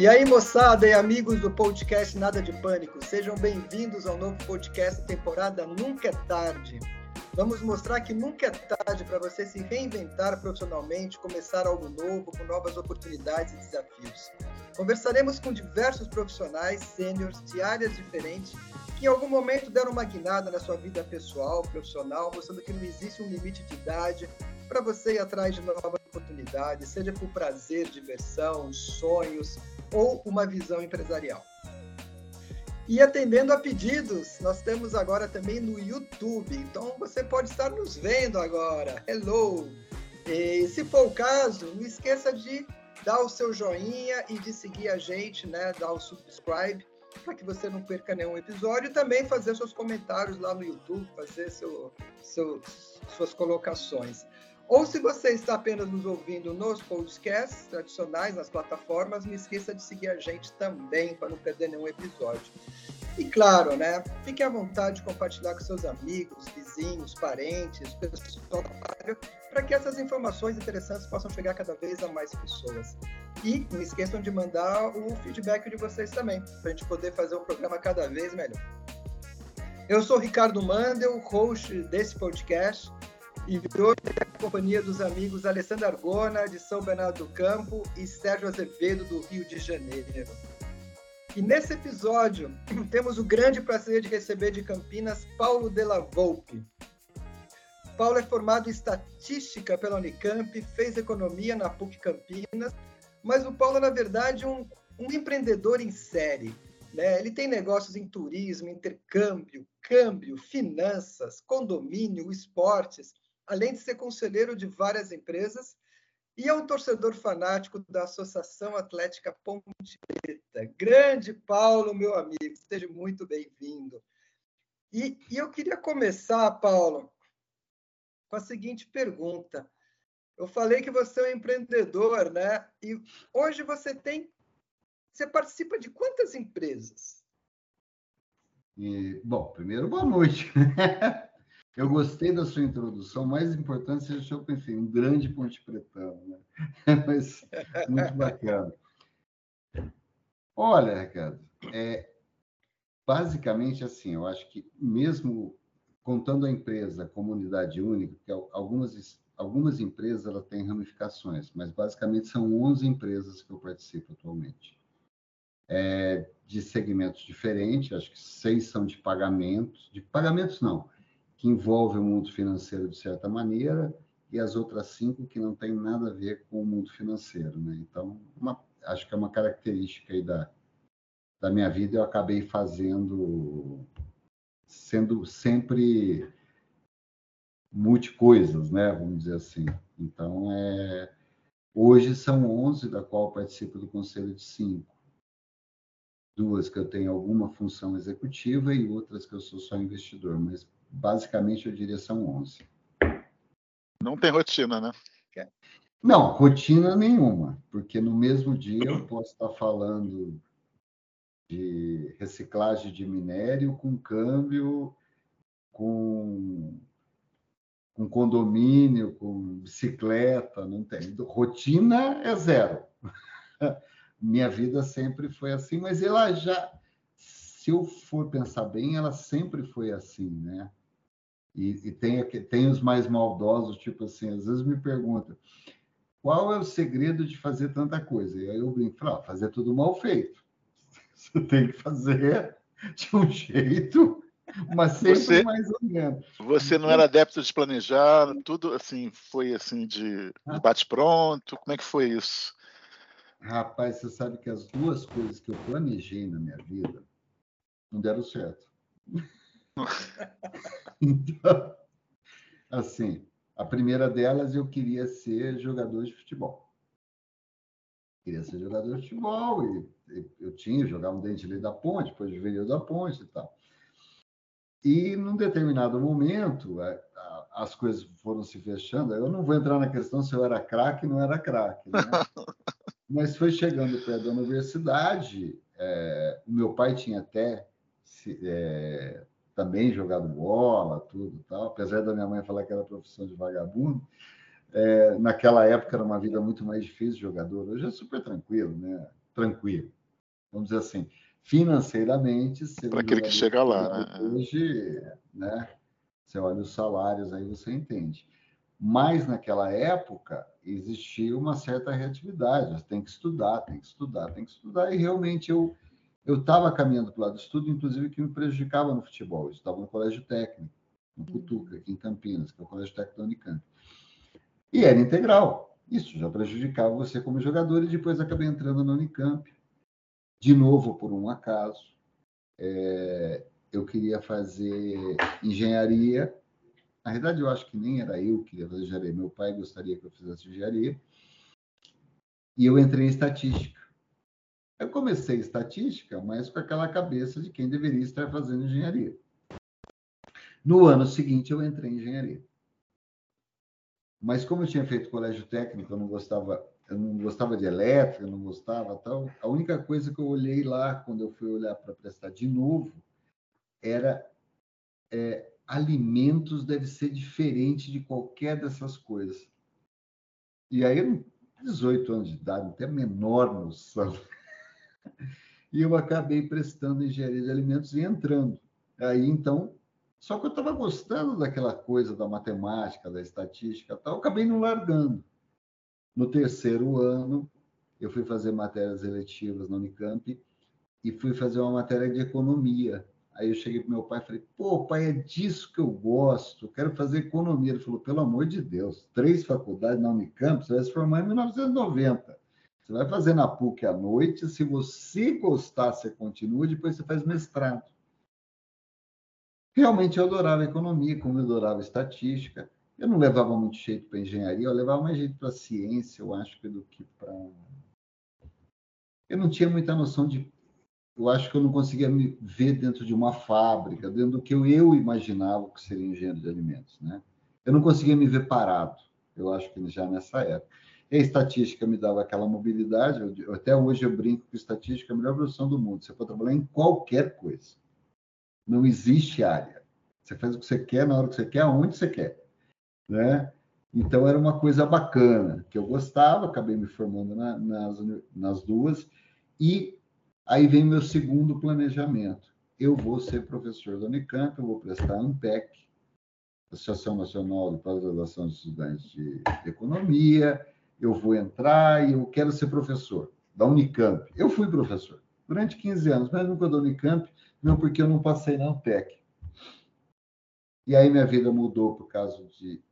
E aí, moçada e amigos do podcast Nada de Pânico, sejam bem-vindos ao novo podcast temporada Nunca é Tarde. Vamos mostrar que nunca é tarde para você se reinventar profissionalmente, começar algo novo, com novas oportunidades e desafios. Conversaremos com diversos profissionais sêniores de áreas diferentes que em algum momento deram uma guinada na sua vida pessoal, profissional, mostrando que não existe um limite de idade para você ir atrás de novas oportunidades, seja por prazer, diversão, sonhos ou uma visão empresarial. E atendendo a pedidos, nós temos agora também no YouTube. Então você pode estar nos vendo agora. Hello! E se for o caso, não esqueça de dar o seu joinha e de seguir a gente, né? Dar o subscribe para que você não perca nenhum episódio e também fazer seus comentários lá no YouTube, fazer seu, seu, suas colocações. Ou se você está apenas nos ouvindo nos podcasts tradicionais, nas plataformas, não esqueça de seguir a gente também para não perder nenhum episódio. E claro, né? Fique à vontade de compartilhar com seus amigos, vizinhos, parentes, pessoal para que essas informações interessantes possam chegar cada vez a mais pessoas. E não esqueçam de mandar o feedback de vocês também, para a gente poder fazer o programa cada vez melhor. Eu sou Ricardo Mandel, host desse podcast e hoje a companhia dos amigos Alessandro Argona, de São Bernardo do Campo, e Sérgio Azevedo, do Rio de Janeiro. E nesse episódio, temos o grande prazer de receber de Campinas Paulo Della Volpe. Paulo é formado em Estatística pela Unicamp, fez Economia na PUC Campinas, mas o Paulo é, na verdade, um, um empreendedor em série. Né? Ele tem negócios em turismo, intercâmbio, câmbio, finanças, condomínio, esportes, além de ser conselheiro de várias empresas, e é um torcedor fanático da Associação Atlética Ponte Preta. Grande Paulo, meu amigo, seja muito bem-vindo. E, e, eu queria começar, Paulo, com a seguinte pergunta. Eu falei que você é um empreendedor, né? E hoje você tem. Você participa de quantas empresas? E, bom, primeiro, boa noite. Eu gostei da sua introdução. Mais importante, você achou enfim, um grande ponte pretano, né? Mas muito bacana. Olha, Ricardo, é, basicamente assim, eu acho que mesmo contando a empresa comunidade única, que algumas, algumas empresas ela têm ramificações, mas basicamente são 11 empresas que eu participo atualmente. É, de segmentos diferentes, acho que seis são de pagamentos, de pagamentos não, que envolve o mundo financeiro de certa maneira, e as outras cinco que não tem nada a ver com o mundo financeiro, né? Então, uma, acho que é uma característica aí da, da minha vida, eu acabei fazendo, sendo sempre multicoisas, né? Vamos dizer assim. Então, é, hoje são 11, da qual participo do conselho de cinco. Duas que eu tenho alguma função executiva e outras que eu sou só investidor, mas basicamente eu diria são 11. Não tem rotina, né? Não, rotina nenhuma, porque no mesmo dia eu posso estar falando de reciclagem de minério com câmbio, com, com condomínio, com bicicleta, não tem. Rotina é zero. Minha vida sempre foi assim, mas ela já, se eu for pensar bem, ela sempre foi assim, né? E, e tem, tem os mais maldosos, tipo assim, às vezes me perguntam qual é o segredo de fazer tanta coisa? E aí eu brinco, falo, fazer tudo mal feito. Você tem que fazer de um jeito, mas sempre você, mais ou menos. Você não era adepto de planejar, tudo assim, foi assim de, de ah. bate-pronto? Como é que foi isso? Rapaz, você sabe que as duas coisas que eu planejei na minha vida não deram certo. então, assim, a primeira delas eu queria ser jogador de futebol. Queria ser jogador de futebol e, eu tinha, jogava um dente ali da ponte, depois juvenil da ponte e tal. E num determinado momento, a, a, as coisas foram se fechando. Eu não vou entrar na questão se eu era craque ou não era craque, né? Mas foi chegando perto da universidade. É, o meu pai tinha até é, também jogado bola, tudo tal. Apesar da minha mãe falar que era profissão de vagabundo, é, naquela época era uma vida muito mais difícil de jogador. Hoje é super tranquilo, né? tranquilo. Vamos dizer assim, financeiramente, para aquele que chega lá, né? hoje, né? Você olha os salários aí você entende. Mas naquela época existia uma certa reatividade. Você tem que estudar, tem que estudar, tem que estudar. E realmente eu eu estava caminhando para o lado do estudo, inclusive que me prejudicava no futebol. Eu estava no colégio técnico, no Cutuca, aqui em Campinas, que é o colégio técnico da Unicamp. E era integral. Isso já prejudicava você como jogador, e depois acabei entrando na Unicamp, de novo por um acaso. É, eu queria fazer engenharia. Na verdade, eu acho que nem era eu que queria fazer engenharia, meu pai gostaria que eu fizesse engenharia. E eu entrei em estatística. Eu comecei estatística, mas com aquela cabeça de quem deveria estar fazendo engenharia. No ano seguinte, eu entrei em engenharia. Mas como eu tinha feito colégio técnico, eu não gostava, eu não gostava de elétrica, eu não gostava tal. A única coisa que eu olhei lá quando eu fui olhar para prestar de novo era é, alimentos deve ser diferente de qualquer dessas coisas. E aí, 18 anos de idade, não tenho a menor noção. E eu acabei prestando engenharia de alimentos e entrando. Aí, então, só que eu estava gostando daquela coisa da matemática, da estatística tal, acabei não largando. No terceiro ano, eu fui fazer matérias eletivas na Unicamp e fui fazer uma matéria de economia. Aí eu cheguei para meu pai e falei: pô, pai, é disso que eu gosto, quero fazer economia. Ele falou: pelo amor de Deus, três faculdades na Unicamp, você vai se formar em 1990. Você vai fazer na PUC à noite, se você gostar, você continua, depois você faz mestrado. Realmente eu adorava economia, como eu adorava estatística. Eu não levava muito jeito para engenharia, eu levava mais jeito para ciência, eu acho do que para. Eu não tinha muita noção de. Eu acho que eu não conseguia me ver dentro de uma fábrica, dentro do que eu imaginava que seria engenheiro de alimentos, né? Eu não conseguia me ver parado. Eu acho que já nessa época. E estatística me dava aquela mobilidade. Eu, até hoje eu brinco que estatística é a melhor profissão do mundo. Você pode trabalhar em qualquer coisa. Não existe área. Você faz o que você quer, na hora que você quer, aonde você quer. Né? Então, era uma coisa bacana, que eu gostava, acabei me formando na, nas, nas duas. E aí vem meu segundo planejamento. Eu vou ser professor da Unicamp, eu vou prestar ANPEC, Associação Nacional de Pós-Graduação de Estudantes de Economia, eu vou entrar e eu quero ser professor da Unicamp. Eu fui professor durante 15 anos, mas nunca da Unicamp, não porque eu não passei na Ampec. E aí minha vida mudou por causa de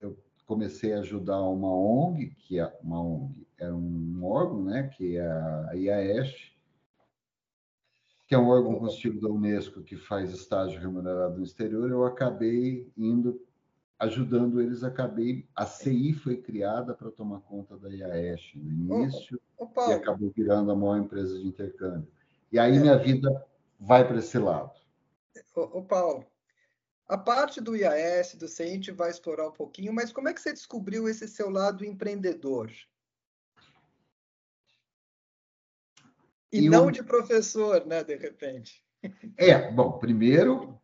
eu comecei a ajudar uma ONG, que é uma ONG, é um órgão, né, que é a IAESH, que é um órgão constitutivo da Unesco que faz estágio remunerado no exterior, eu acabei indo ajudando eles, acabei. A CI foi criada para tomar conta da IAESH no início ô, ô, e acabou virando a maior empresa de intercâmbio. E aí é. minha vida vai para esse lado. Ô, ô, Paulo, a parte do IAS, do CI, a gente vai explorar um pouquinho, mas como é que você descobriu esse seu lado empreendedor? E não de professor, né, de repente. É, bom, primeiro,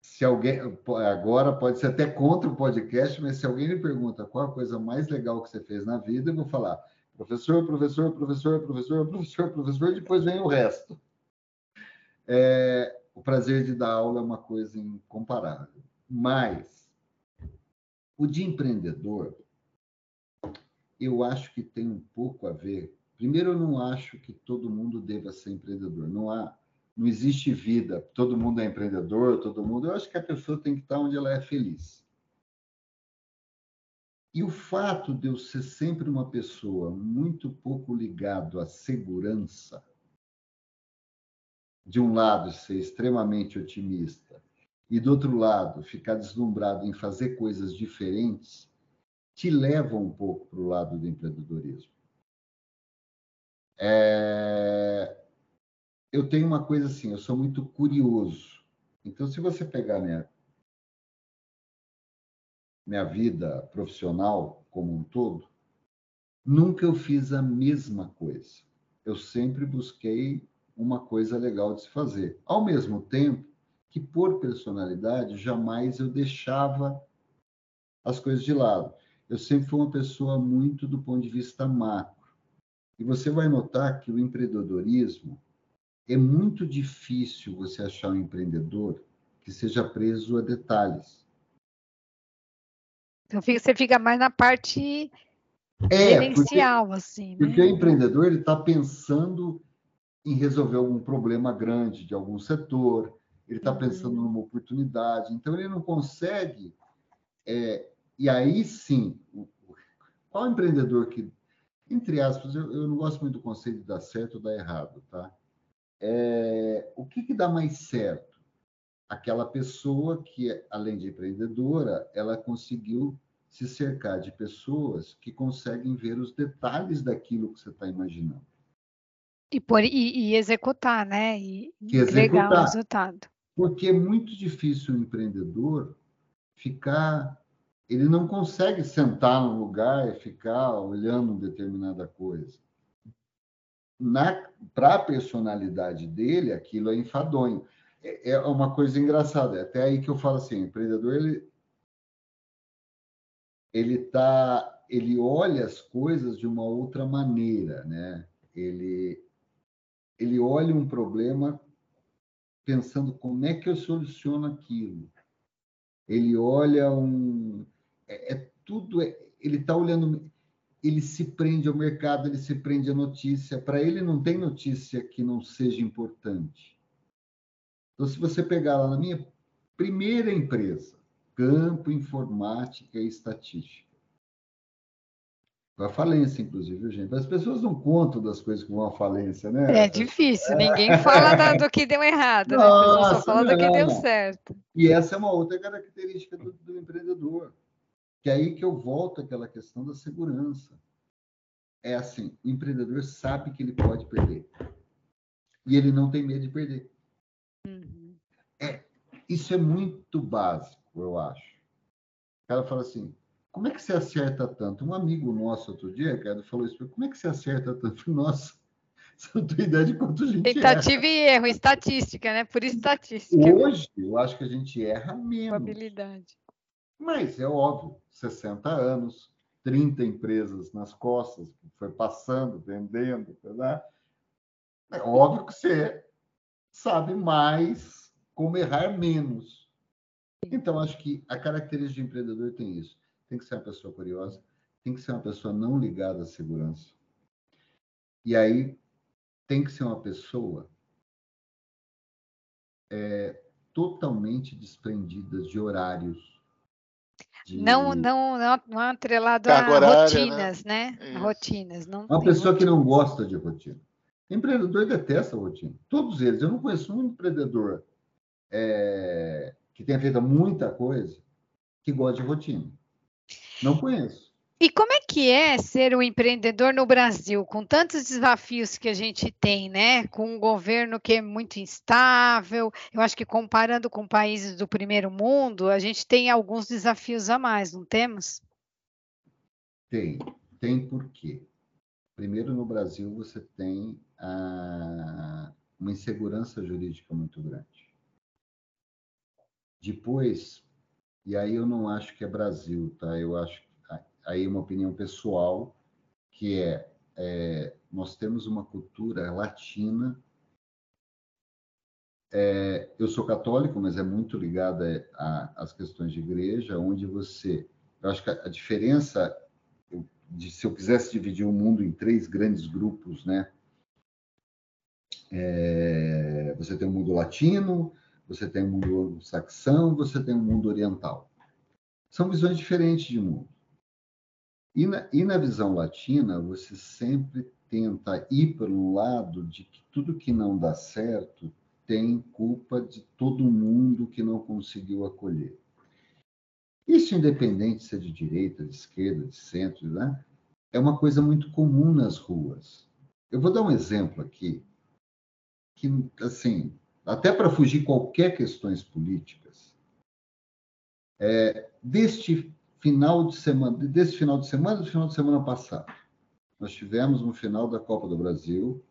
se alguém agora pode ser até contra o podcast, mas se alguém me pergunta qual a coisa mais legal que você fez na vida, eu vou falar professor, professor, professor, professor, professor, professor, depois vem o resto. É, o prazer de dar aula é uma coisa incomparável, mas o de empreendedor, eu acho que tem um pouco a ver. Primeiro, eu não acho que todo mundo deva ser empreendedor. Não há não existe vida, todo mundo é empreendedor, todo mundo. Eu acho que a pessoa tem que estar onde ela é feliz. E o fato de eu ser sempre uma pessoa muito pouco ligado à segurança, de um lado ser extremamente otimista e do outro lado ficar deslumbrado em fazer coisas diferentes, te leva um pouco para o lado do empreendedorismo. É eu tenho uma coisa assim, eu sou muito curioso. Então, se você pegar minha, minha vida profissional como um todo, nunca eu fiz a mesma coisa. Eu sempre busquei uma coisa legal de se fazer. Ao mesmo tempo que, por personalidade, jamais eu deixava as coisas de lado. Eu sempre fui uma pessoa muito do ponto de vista macro. E você vai notar que o empreendedorismo é muito difícil você achar um empreendedor que seja preso a detalhes. Então você fica mais na parte é, gerencial, porque, assim. Né? Porque o empreendedor ele está pensando em resolver algum problema grande de algum setor, ele está uhum. pensando numa oportunidade, então ele não consegue. É, e aí sim, qual empreendedor que, entre aspas, eu, eu, não gosto muito do conceito de dar certo ou dar errado, tá? É, o que, que dá mais certo? Aquela pessoa que, além de empreendedora, ela conseguiu se cercar de pessoas que conseguem ver os detalhes daquilo que você está imaginando. E, por, e, e, executar, né? E entregar o resultado. Porque é muito difícil o empreendedor ficar. Ele não consegue sentar num lugar e ficar olhando determinada coisa. Para a personalidade dele, aquilo é enfadonho. É, é uma coisa engraçada. É até aí que eu falo assim: o empreendedor ele, ele tá ele olha as coisas de uma outra maneira, né? Ele ele olha um problema pensando como é que eu soluciono aquilo. Ele olha um é, é tudo é, ele está olhando ele se prende ao mercado, ele se prende à notícia. Para ele não tem notícia que não seja importante. Então, se você pegar lá na minha primeira empresa, Campo Informática e Estatística, a falência, inclusive, gente. As pessoas não contam das coisas que vão à falência, né? É difícil, ninguém fala do que deu errado, Nossa, né? A pessoa só fala não. do que deu certo. E essa é uma outra característica do, do empreendedor. Que é aí que eu volto àquela questão da segurança. É assim, o empreendedor sabe que ele pode perder. E ele não tem medo de perder. Uhum. É, isso é muito básico, eu acho. O cara fala assim, como é que você acerta tanto? Um amigo nosso outro dia, cara, falou isso, como é que você acerta tanto? Nossa, você não tem ideia de quanto a gente Tentativa erra. e erro, estatística, né? Por estatística. Hoje, eu acho que a gente erra menos. Probabilidade. Mas é óbvio, 60 anos, 30 empresas nas costas, foi passando, vendendo, né? é óbvio que você sabe mais como errar menos. Então, acho que a característica de empreendedor tem isso tem que ser uma pessoa curiosa, tem que ser uma pessoa não ligada à segurança. E aí tem que ser uma pessoa é, totalmente desprendida de horários. De... Não, não, não, não atrelado a horária, rotinas, né? né? Rotinas. Não uma pessoa rotina. que não gosta de rotina. Empreendedor detesta a rotina. Todos eles. Eu não conheço um empreendedor é, que tenha feito muita coisa que gosta de rotina. Não conheço. E como é que é ser um empreendedor no Brasil, com tantos desafios que a gente tem, né? Com um governo que é muito instável. Eu acho que comparando com países do primeiro mundo, a gente tem alguns desafios a mais, não temos? Tem. Tem por quê? Primeiro, no Brasil, você tem a, uma insegurança jurídica muito grande. Depois, e aí eu não acho que é Brasil, tá? Eu acho aí uma opinião pessoal que é, é nós temos uma cultura latina. É, eu sou católico, mas é muito ligada às questões de igreja, onde você, eu acho que a, a diferença de se eu quisesse dividir o mundo em três grandes grupos, né? É, você tem o mundo latino, você tem o mundo saxão, você tem o mundo oriental. São visões diferentes de mundo. E na, e na visão latina, você sempre tenta ir para um lado de que tudo que não dá certo tem culpa de todo mundo que não conseguiu acolher. Isso, independente se é de direita, de esquerda, de centro, né? é uma coisa muito comum nas ruas. Eu vou dar um exemplo aqui, que, assim, até para fugir qualquer questões políticas, é, deste final de semana, desse final de semana, do final de semana passado, nós tivemos no final da Copa do Brasil,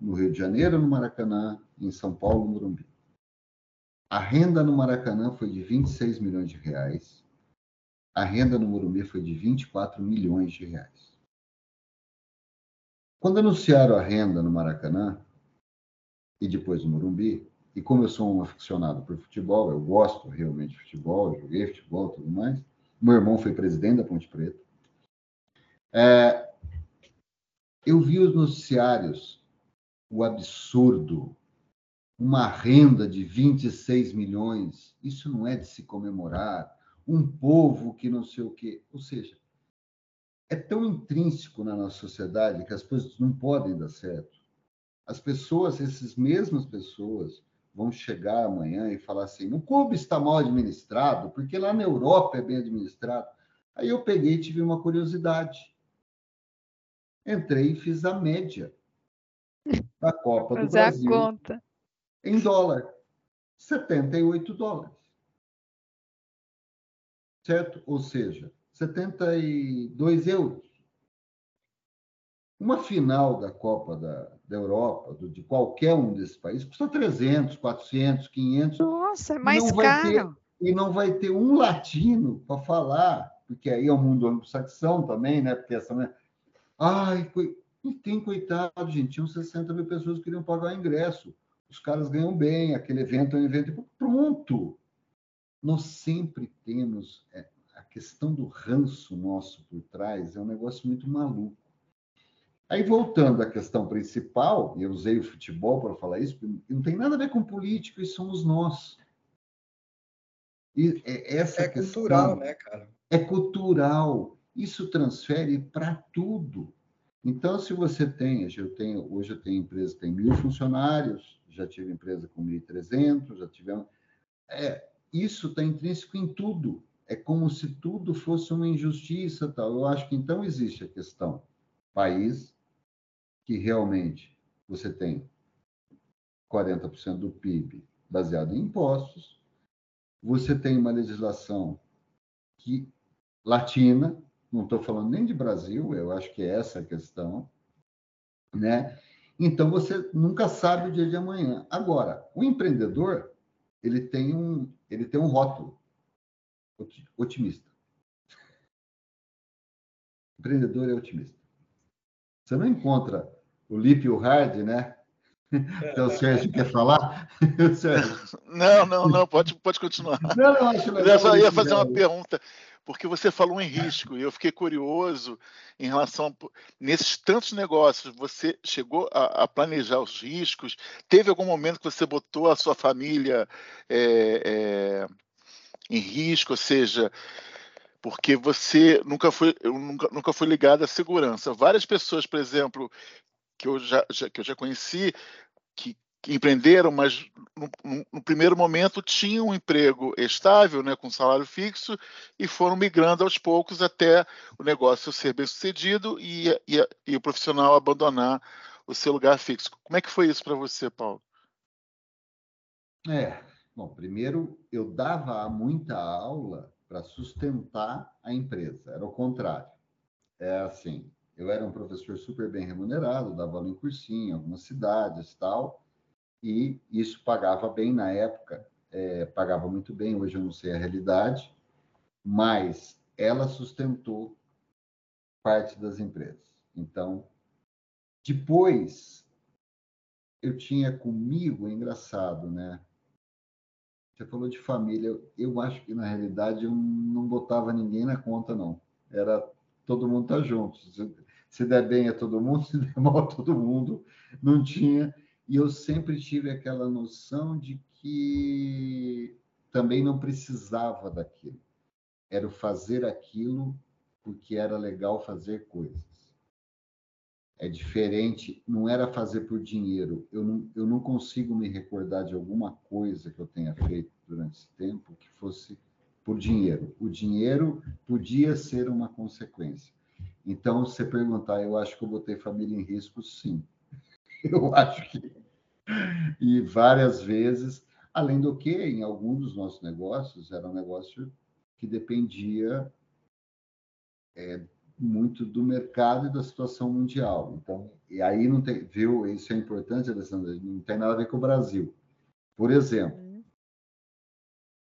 no Rio de Janeiro, no Maracanã, em São Paulo, no Morumbi. A renda no Maracanã foi de 26 milhões de reais. A renda no Morumbi foi de 24 milhões de reais. Quando anunciaram a renda no Maracanã e depois no Morumbi, e como eu sou um aficionado por futebol, eu gosto realmente de futebol, joguei futebol e tudo mais. Meu irmão foi presidente da Ponte Preta. É, eu vi os noticiários, o absurdo, uma renda de 26 milhões, isso não é de se comemorar, um povo que não sei o quê. Ou seja, é tão intrínseco na nossa sociedade que as coisas não podem dar certo. As pessoas, essas mesmas pessoas, vão chegar amanhã e falar assim: o clube está mal administrado, porque lá na Europa é bem administrado. Aí eu peguei e tive uma curiosidade. Entrei e fiz a média da Copa do Fazer Brasil a conta. em dólar. 78 dólares. Certo? Ou seja, 72 euros. Uma final da Copa da, da Europa, do, de qualquer um desses países, custa 300, 400, 500. Nossa, é mais caro. ter- e não vai ter um latino para falar, porque aí é o mundo anglo-saxão também, né? Porque essa. né? Ai, coi- e tem coitado, gente, tinham 60 mil pessoas que queriam pagar o ingresso. Os caras ganham bem, aquele evento é um evento. Pronto! Nós sempre temos. é, a questão do ranço nosso por trás é um negócio muito maluco. Aí, voltando à questão principal, e eu usei o futebol para falar isso, não tem nada a ver com político, isso somos nós. E é essa É questão cultural, né, cara? é cultural. Isso transfere para tudo. Então, se você tem, eu tenho, hoje eu tenho empresa que tem mil funcionários, já tive empresa com 1.300, já tivemos. É, isso está intrínseco em tudo. É como se tudo fosse uma injustiça, tal. Eu acho que então existe a questão país que realmente você tem 40% do PIB baseado em impostos, você tem uma legislação que latina, não estou falando nem de Brasil, eu acho que é essa a questão, né? Então você nunca sabe o dia de amanhã. Agora, o empreendedor ele tem um ele tem um rótulo oti- otimista. O empreendedor é otimista. Você não encontra o Lip e o Hard, né? Então, o Sérgio quer falar? Sérgio. Não, não, não, pode, pode continuar. Não, não, acho legal. Eu só ia fazer uma né? pergunta, porque você falou em risco, e eu fiquei curioso em relação. a- Nesses tantos negócios, você chegou a, a planejar os riscos? Teve algum momento que você botou a sua família é, é, em risco, ou seja, porque você nunca foi, eu nunca, nunca foi ligado à segurança. Várias pessoas, por exemplo, que eu já, já- que eu já conheci, que, que empreenderam, mas no, no- no primeiro momento tinham um emprego estável, né, com salário fixo, e foram migrando aos poucos até o negócio ser bem sucedido e, e- e o profissional abandonar o seu lugar fixo. Como é que foi isso para você, Paulo? É, bom, primeiro eu dava muita aula para sustentar a empresa, era o contrário. É assim, eu era um professor super bem remunerado, dava aula em cursinho, em algumas cidades tal, e isso pagava bem na época, é, pagava muito bem, hoje eu não sei a realidade, mas ela sustentou parte das empresas. Então, depois, eu tinha comigo, é engraçado, né? Você falou de família, eu, acho que na realidade eu não botava ninguém na conta, não. Era todo mundo tá junto. Se, der bem a todo mundo, se der mal a todo mundo, não tinha. E eu sempre tive aquela noção de que também não precisava daquilo. Era fazer aquilo porque era legal fazer coisas. É diferente, não era fazer por dinheiro. Eu não, eu não consigo me recordar de alguma coisa que eu tenha feito durante esse tempo que fosse por dinheiro. O dinheiro podia ser uma consequência. Então, se você perguntar, eu acho que eu botei família em risco, sim. Eu acho que. E várias vezes, além do que, em algum dos nossos negócios, era um negócio que dependia é, muito do mercado e da situação mundial. Então, e aí não tem, viu? Isso é importante, Alessandra, não tem nada a ver com o Brasil. Por exemplo,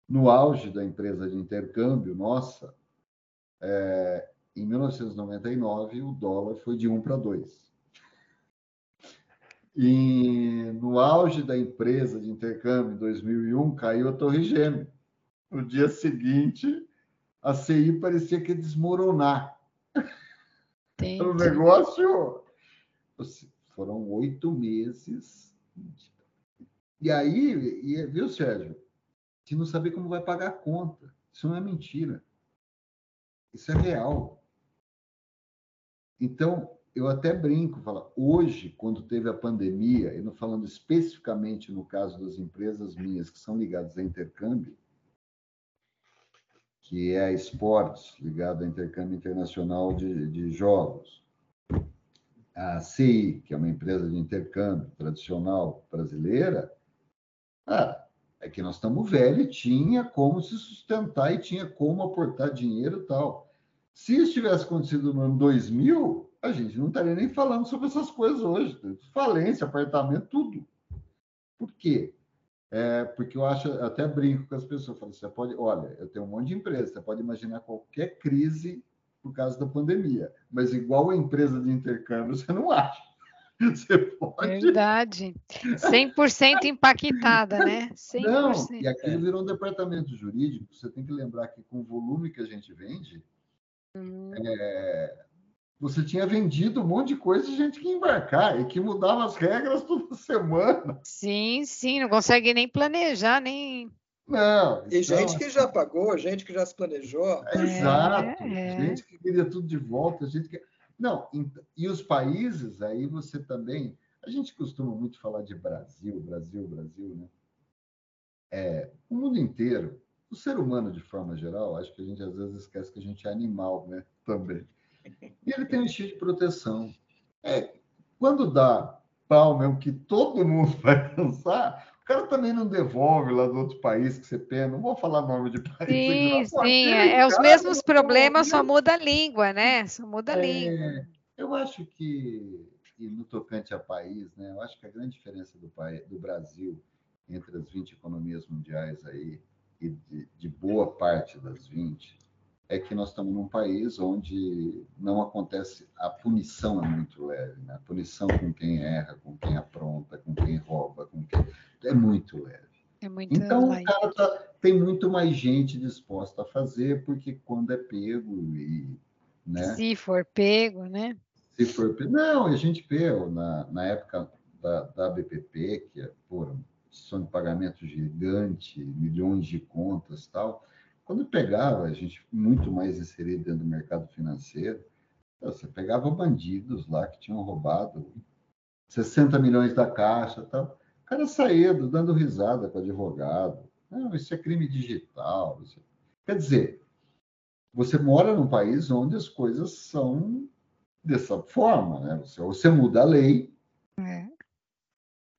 no auge da empresa de intercâmbio, nossa, é, em 1999 o dólar foi de 1 para 2. E no auge da empresa de intercâmbio, em 2001, caiu a Torre Gêmea. No dia seguinte, a CI parecia que ia desmoronar. Entendi. O negócio. Foram oito meses. E aí, e, viu, Sérgio? Se não saber como vai pagar a conta. Isso não é mentira. Isso é real. Então, eu até brinco, falo, hoje, quando teve a pandemia, e não falando especificamente no caso das empresas minhas que são ligadas a intercâmbio, que é a Esportes, ligada a intercâmbio internacional de, de jogos, a CI, que é uma empresa de intercâmbio tradicional brasileira, ah, é que nós estamos velhos e tinha como se sustentar e tinha como aportar dinheiro e tal. Se isso tivesse acontecido no ano 2000, a gente não estaria nem falando sobre essas coisas hoje. Falência, apartamento, tudo. Por quê? É, porque eu acho, até brinco com as pessoas, falo, você pode, olha, eu tenho um monte de empresa, você pode imaginar qualquer crise por causa da pandemia, mas igual a empresa de intercâmbio, você não acha. Você pode... Verdade. 100% impactada, né? 100%. Não, e aquilo virou um departamento jurídico, você tem que lembrar que com o volume que a gente vende, hum. é, você tinha vendido um monte de coisa de gente que ia embarcar e que mudava as regras toda semana. Sim, sim, não consegue nem planejar, nem. Não. E então... gente que já pagou, gente que já se planejou. É, Exato. É. Gente que queria tudo de volta, gente que. Não, e os países, aí você também. A gente costuma muito falar de Brasil, Brasil, Brasil, né? É, o mundo inteiro, o ser humano de forma geral, acho que a gente às vezes esquece que a gente é animal, né? Também. E ele tem um estilo de proteção. É, quando dá pau mesmo, que todo mundo vai dançar, o cara também não devolve lá do outro país que você pena. Não vou falar nome de país. Sim, sim. É, é os mesmos problemas, só muda a língua, né? Só muda a é, língua. Eu acho que, e no tocante a país, né? Eu acho que a grande diferença do, país, do Brasil entre as 20 economias mundiais aí, e de, de boa parte das 20, é que nós estamos num país onde não acontece, a punição é muito leve, né? a punição com quem erra, com quem apronta, com quem rouba, com quem é muito leve. É muito então, o cara tá, tem muito mais gente disposta a fazer, porque quando é pego e. Né? Se for pego, né? Se for pego. Não, a gente pegou na, na época da, da BPP, que é, por são de pagamento gigante, milhões de contas tal quando pegava, a gente muito mais inserido dentro do mercado financeiro, você pegava bandidos lá que tinham roubado 60 milhões da caixa tal. O cara saía dando risada com o advogado. Não, isso é crime digital. Isso... É, quer dizer, você mora num país onde as coisas são dessa forma, né? Você, você muda a lei, é.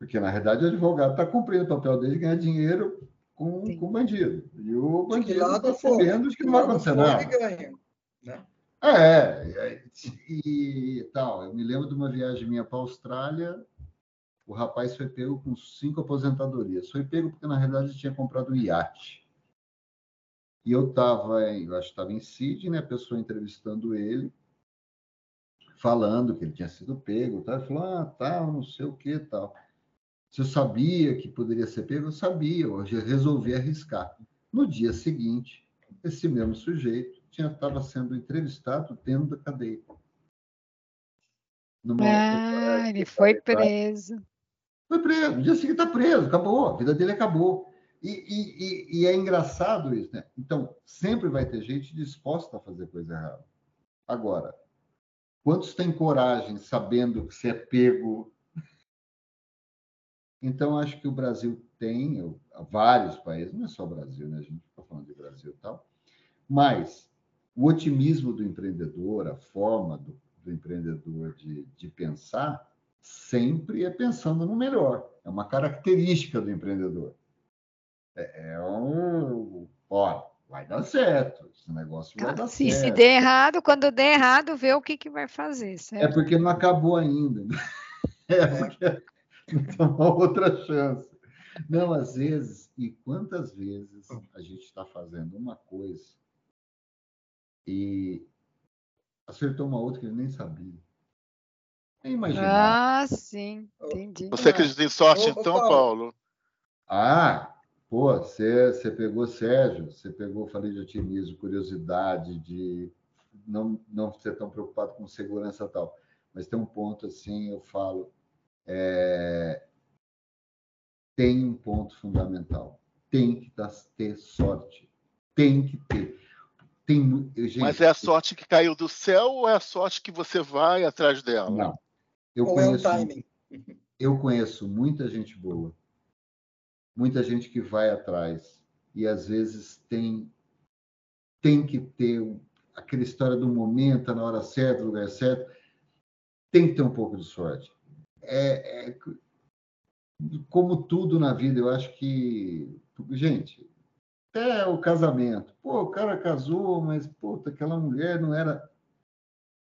Porque na realidade o advogado está cumprindo o papel dele, ganhar dinheiro com, com o bandido. E o bandido está sabendo que não vai acontecer nada. Ganha, né? É, e, e tal. Eu me lembro de uma viagem minha para a Austrália. O rapaz foi pego com cinco aposentadorias. Foi pego porque, na realidade, tinha comprado um iate. E eu estava, eu acho que estava em Sydney, né, a pessoa entrevistando ele, falando que ele tinha sido pego. Tá? Ele falou, ah, tal, não sei o que, tal. Se eu sabia que poderia ser pego, eu sabia, eu resolvi arriscar. No dia seguinte, esse mesmo sujeito tinha estava sendo entrevistado dentro da cadeia. Numa ah, ele foi preso. Foi preso. No dia seguinte está preso, acabou, a vida dele acabou. E, e, e, é engraçado isso, né? Então, sempre vai ter gente disposta a fazer coisa errada. Agora, quantos têm coragem, sabendo que você é pego, então, acho que o Brasil tem, vários países, não é só o Brasil, né? a gente está falando de Brasil e tal, mas o otimismo do empreendedor, a forma do, do empreendedor de, de pensar, sempre é pensando no melhor. É uma característica do empreendedor. É, é um. Ó, vai dar certo. Esse negócio vai dar se, certo. Se der errado, quando der errado, vê o que, que vai fazer. Certo? É porque não acabou ainda. É porque então, outra chance. Não, às vezes, e quantas vezes a gente está fazendo uma coisa e acertou uma outra que ele nem sabia. É imaginável. Ah, sim, entendi. Você acredita em sorte, Ô, então, Paulo. Paulo? Ah, pô, você, você pegou Sérgio, você pegou, falei de otimismo, curiosidade, de não, não ser tão preocupado com segurança e tal. Mas tem um ponto assim, eu falo, é, tem um ponto fundamental. Tem que dar- ter sorte. Tem que ter. Tem, gente, Mas é a sorte que caiu do céu ou é a sorte que você vai atrás dela? Não. Eu Ou é um conheço, timing? eu conheço muita gente boa, muita gente que vai atrás e às vezes tem tem que ter aquela história do momento, na hora certa, no lugar certo, tem que ter um pouco de sorte. É, é como tudo na vida, eu acho que gente, até o casamento, pô, o cara casou, mas puta, aquela mulher não era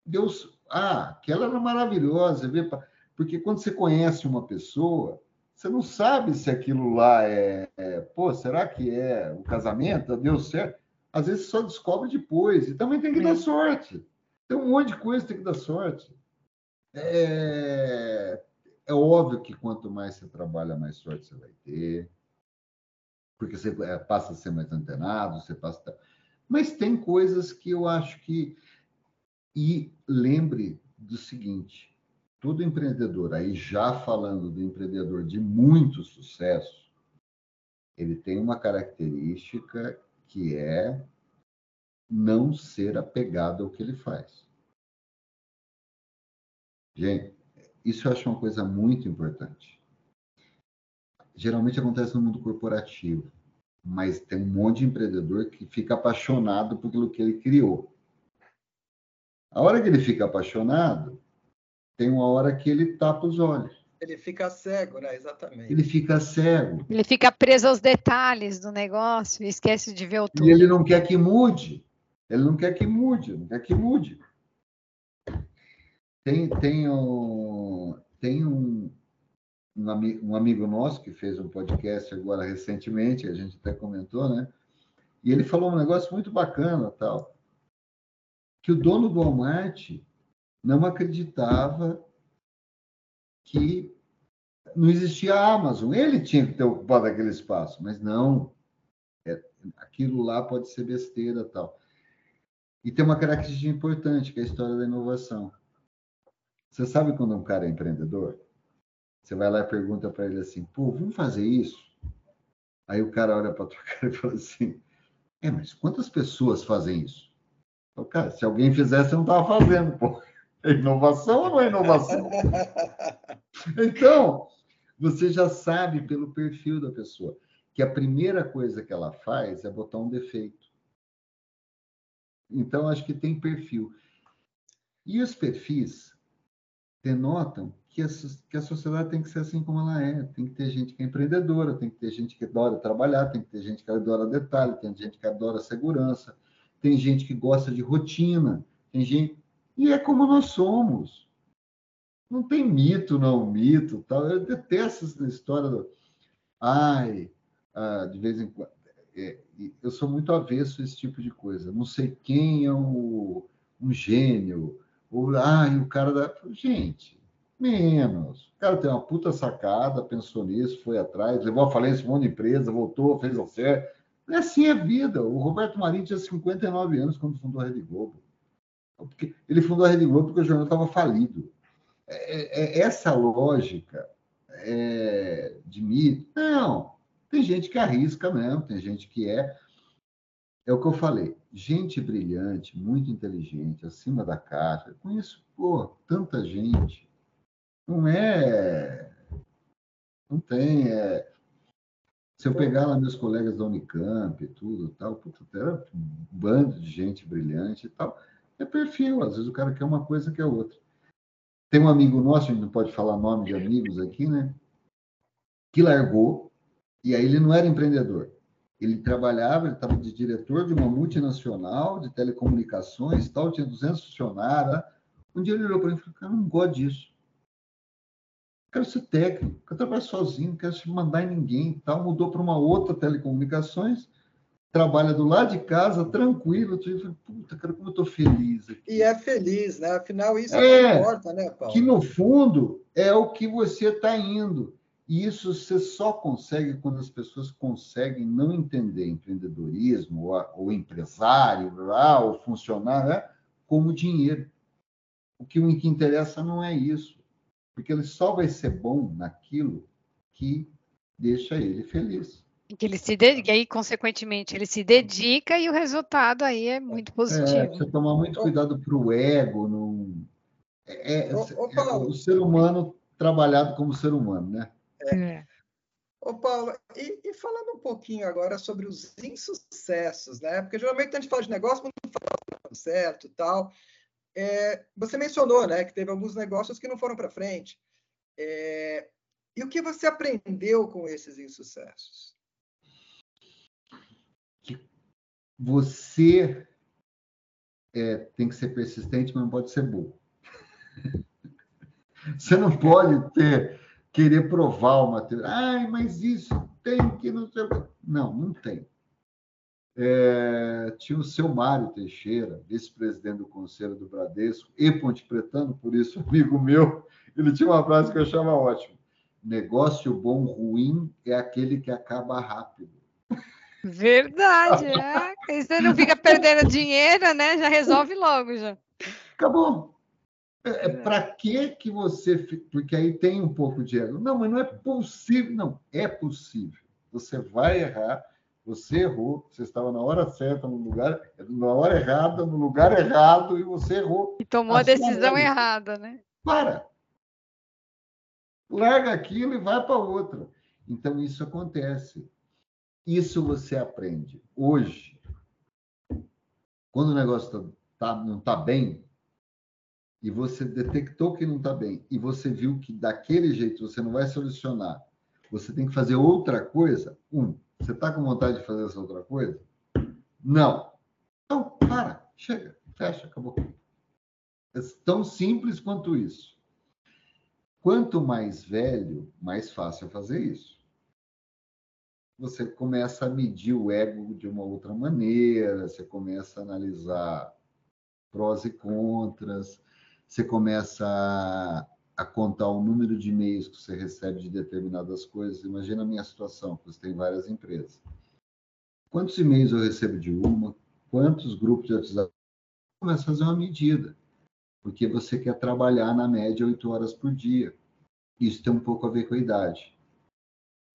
Deus, ah, aquela era maravilhosa, vê, porque quando você conhece uma pessoa, você não sabe se aquilo lá é, é, pô, será que é o casamento? Deu certo? Às vezes você só descobre depois, e também tem que dar sorte. Tem um monte de coisa que tem que dar sorte. É, é óbvio que quanto mais você trabalha, mais sorte você vai ter, porque você é, passa a ser mais antenado, você passa. a- Mas tem coisas que eu acho que e lembre do seguinte: todo empreendedor, aí já falando do empreendedor de muito sucesso, ele tem uma característica que é não ser apegado ao que ele faz. Gente, isso eu acho uma coisa muito importante. Geralmente acontece no mundo corporativo, mas tem um monte de empreendedor que fica apaixonado por aquilo que ele criou. A hora que ele fica apaixonado, tem uma hora que ele tapa os olhos. Ele fica cego, né? Exatamente. Ele fica cego. Ele fica preso aos detalhes do negócio e esquece de ver o E todo. ele não quer que mude. Ele não quer que mude, não quer que mude. Tem, tem, um, tem um, um, ami- um amigo nosso que fez um podcast agora recentemente, a gente até comentou, né? E ele falou um negócio muito bacana, tal, que o dono do Walmart não acreditava que não existia a Amazon. Ele tinha que ter ocupado aquele espaço, mas não. É, aquilo lá pode ser besteira, tal. E tem uma característica importante, que é a história da inovação. Você sabe quando um cara é empreendedor? Você vai lá e pergunta para ele assim: pô, vamos fazer isso? Aí o cara olha para tua cara e fala assim: é, mas quantas pessoas fazem isso? Eu, cara, se alguém fizesse, eu não estava fazendo, pô. É inovação ou não é inovação? Então, você já sabe pelo perfil da pessoa que a primeira coisa que ela faz é botar um defeito. Então, acho que tem perfil. E os perfis denotam que a, que a sociedade tem que ser assim como ela é. Tem que ter gente que é empreendedora, tem que ter gente que adora trabalhar, tem que ter gente que adora detalhe, tem gente que adora segurança, tem gente que gosta de rotina, tem gente. E é como nós somos. Não tem mito, não mito, tal. Eu detesto essa história do. Ai, ah, de vez em quando. é, eu sou muito avesso a esse tipo de coisa. Não sei quem é o, um gênio. Ou, ai, o cara da. Gente, menos. O cara tem uma puta sacada, pensou nisso, foi atrás, levou a falência um monte de empresa, voltou, fez o certo. É assim a vida. O Roberto Marinho tinha 59 anos quando fundou a Rede Globo. Porque ele fundou a Rede Globo porque o jornal estava falido. É, é- essa lógica é, de mito. Não, tem gente que arrisca mesmo, tem gente que é. É o que eu falei. Gente brilhante, muito inteligente, acima da caixa. Conheço, pô, tanta gente. Não é. Não tem. é- Se eu pegar lá meus colegas da Unicamp e tudo, tal, puta, era um bando de gente brilhante e tal. É perfil, às vezes o cara quer uma coisa, quer outra. Tem um amigo nosso, a gente não pode falar nome de amigos aqui, né? Que largou, e aí ele não era empreendedor. Ele trabalhava, ele estava de diretor de uma multinacional de telecomunicações, tal, tinha 200 funcionários. né? Um dia ele olhou para mim e falou: Cara, eu não gosto disso. Quero ser técnico, quero trabalhar sozinho, não quero se mandar em ninguém. Tal. Mudou para uma outra telecomunicações trabalha do lado de casa, tranquilo. Tu fala, puta, cara, como eu tô feliz aqui. E é feliz, né? Afinal, isso é, é que importa, né, Paulo? Que no fundo é o que você está indo. E isso você só consegue quando as pessoas conseguem não entender empreendedorismo, ou, ou empresário, ou funcionário, né, como dinheiro. O que, o que interessa não é isso. Porque ele só vai ser bom naquilo que deixa ele feliz. Que ele se dedica, aí, consequentemente, ele se dedica e o resultado aí é muito positivo. É, você tomar muito cuidado para o ego. Não... É, é, ô, é, o ser humano trabalhado como ser humano, né? É. Ô, Paulo, e, e, falando um pouquinho agora sobre os insucessos, né? Porque geralmente a gente fala de negócio, mas não fala certo tal. É, você mencionou, né, que teve alguns negócios que não foram para frente. É, e o que você aprendeu com esses insucessos? Você é, tem que ser persistente, mas não pode ser burro. Você não pode ter querer provar uma teoria. Ai, mas isso tem que não sei. Não, não tem. É, tinha o seu Mário Teixeira, vice-presidente do Conselho do Bradesco e Ponte Pretano, por isso, amigo meu, ele tinha uma frase que eu achava ótima. Negócio bom ruim é aquele que acaba rápido. Verdade, é. Você não fica perdendo dinheiro, né? Já resolve logo já. Acabou. É, é para que que você. Porque aí tem um pouco de ego. Não, mas não é possível. Não, é possível. Você vai errar, você errou, você estava na hora certa, no lugar, na hora errada, no lugar errado, e você errou. E tomou a, a decisão errada, né? Para! Larga aquilo e vai para outra. Então, isso acontece. Isso você aprende. Hoje, quando o negócio tá, tá não está bem, e você detectou que não está bem, e você viu que daquele jeito você não vai solucionar, você tem que fazer outra coisa. Um, você está com vontade de fazer essa outra coisa? Não. Então, para, chega, fecha, acabou. É tão simples quanto isso. Quanto mais velho, mais fácil é fazer isso. Você começa a medir o ego de uma outra maneira, você começa a analisar prós e contras, você começa a, a contar o número de e-mails que você recebe de determinadas coisas. Imagina a minha situação, você tem várias empresas. Quantos e-mails eu recebo de uma? Quantos grupos de WhatsApp? Começa a fazer uma medida, porque você quer trabalhar na média oito horas por dia. Isso tem um pouco a ver com a idade.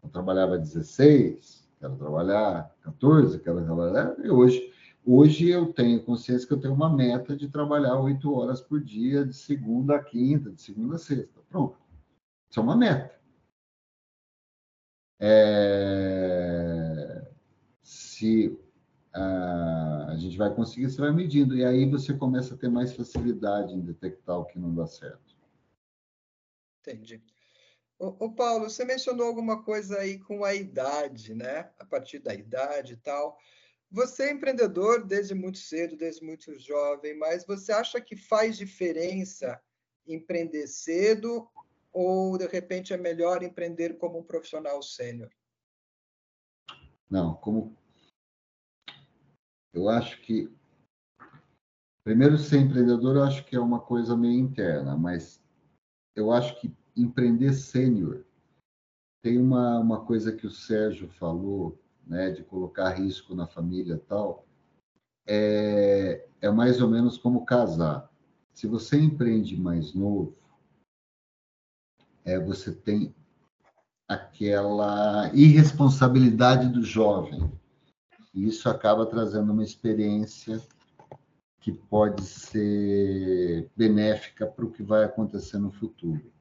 Eu trabalhava 16, quero trabalhar 14, quero trabalhar. E hoje Hoje eu tenho consciência que eu tenho uma meta de trabalhar oito horas por dia, de segunda a quinta, de segunda a sexta. Pronto. Isso é uma meta. É... Se a... a gente vai conseguir, você vai medindo. E aí você começa a ter mais facilidade em detectar o que não dá certo. Entendi. Ô, Paulo, você mencionou alguma coisa aí com a idade, né? A partir da idade e tal. Você é empreendedor desde muito cedo, desde muito jovem, mas você acha que faz diferença empreender cedo ou, de repente, é melhor empreender como um profissional sênior? Não, como. Eu acho que. Primeiro, ser empreendedor, eu acho que é uma coisa meio interna, mas eu acho que empreender sênior tem uma, uma coisa que o Sérgio falou né, de colocar risco na família tal, é, é mais ou menos como casar. Se você empreende mais novo, é, você tem aquela irresponsabilidade do jovem. E isso acaba trazendo uma experiência que pode ser benéfica para o que vai acontecer no futuro.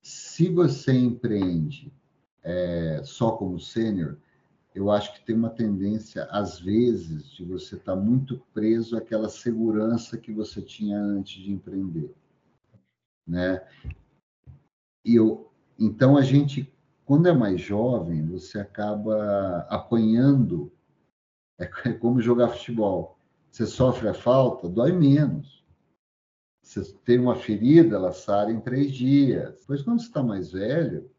Se você empreende é, só como sênior, eu acho que tem uma tendência, às vezes, de você estar tá muito preso àquela segurança que você tinha antes de empreender. Né? E eu, então, a gente, quando é mais jovem, você acaba apanhando, é como jogar futebol. Você sofre a falta, dói menos. Você tem uma ferida, ela sara em três dias. Depois, quando você está mais velho,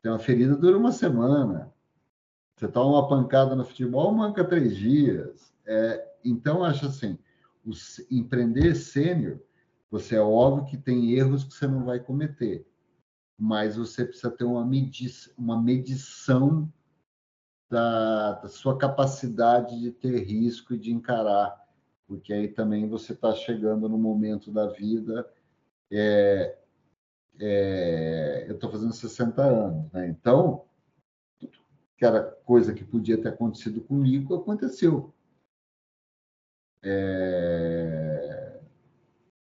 tem uma ferida dura uma semana Você toma uma pancada no futebol, manca três dias. É, então, acho assim, o, empreender sênior, você é óbvio que tem erros que você não vai cometer, mas você precisa ter uma, medi uma medição da, da, sua capacidade de ter risco e de encarar, porque aí também você está chegando no momento da vida. É, é, eu estou fazendo 60 anos, né? então, que era coisa que podia ter acontecido comigo, aconteceu. É...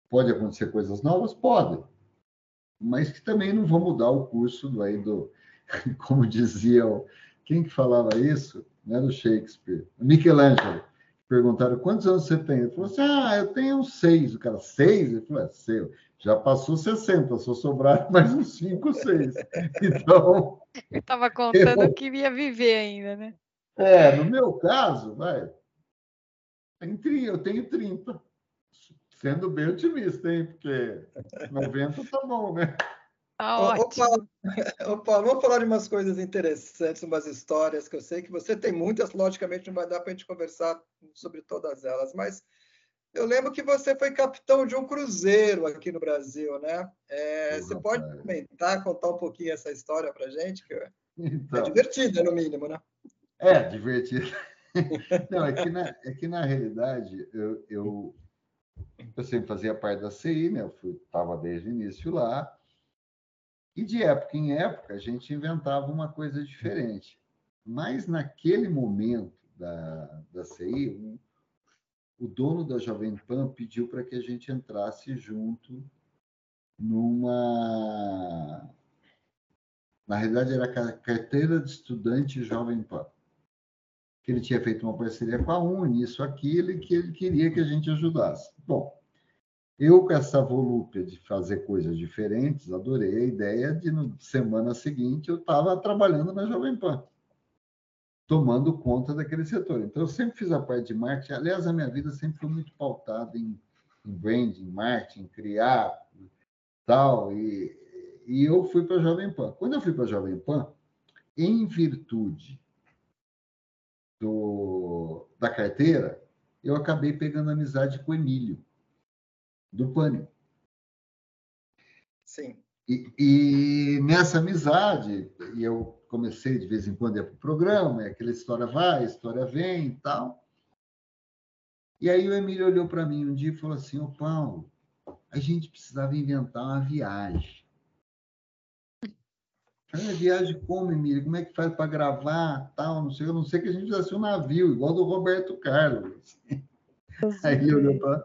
Pode acontecer coisas novas? Pode. Mas que também não vão mudar o curso do, aí do como dizia quem que falava isso? Não era o Shakespeare, Michelangelo. Perguntaram quantos anos você tem? Ele falou assim: Ah, eu tenho seis. O cara, seis? Ele falou: É seu. Já passou 60, só sobraram mais uns 5, 6. Então. Ele estava contando eu, que ia viver ainda, né? É, no meu caso, vai, eu tenho 30. Sendo bem otimista, hein? Porque 90 tá bom, né? Tá ótimo. Opa, vamos falar de umas coisas interessantes, umas histórias que eu sei que você tem muitas, logicamente não vai dar para a gente conversar sobre todas elas, mas eu lembro que você foi capitão de um cruzeiro aqui no Brasil, né? É, você pode comentar, contar um pouquinho essa história para gente? Que é então, é divertida, no mínimo, né? É, divertida. Não, é que na, é que na realidade eu, eu, eu sempre fazia parte da CI, né? Eu estava desde o início lá. E de época em época a gente inventava uma coisa diferente. Mas naquele momento da, da CI, o dono da Jovem Pan pediu para que a gente entrasse junto numa. Na realidade, era a carteira de estudante Jovem Pan que ele tinha feito uma parceria com a Uni, isso, aquilo, e que ele queria que a gente ajudasse. Bom, eu com essa volúpia de fazer coisas diferentes, adorei a ideia de, na semana seguinte, eu estava trabalhando na Jovem Pan, tomando conta daquele setor. Então, eu sempre fiz a parte de marketing. Aliás, a minha vida sempre foi muito pautada em, em branding, marketing, criar, tal, e, e eu fui para a Jovem Pan. Quando eu fui para a Jovem Pan, em virtude do, da carteira, eu acabei pegando amizade com o Emílio, do Pânico. Sim. E, e, nessa amizade, e eu comecei de vez em quando a ir para o programa, aquela história vai, história vem e tal. E aí o Emílio olhou para mim um dia e falou assim: Ô Paulo, a gente precisava inventar uma viagem. Ah, viagem como, Emília? Como é que faz para gravar? Tal, não sei, eu não sei que a gente fizesse um navio, igual do Roberto Carlos. Aí ele olhou para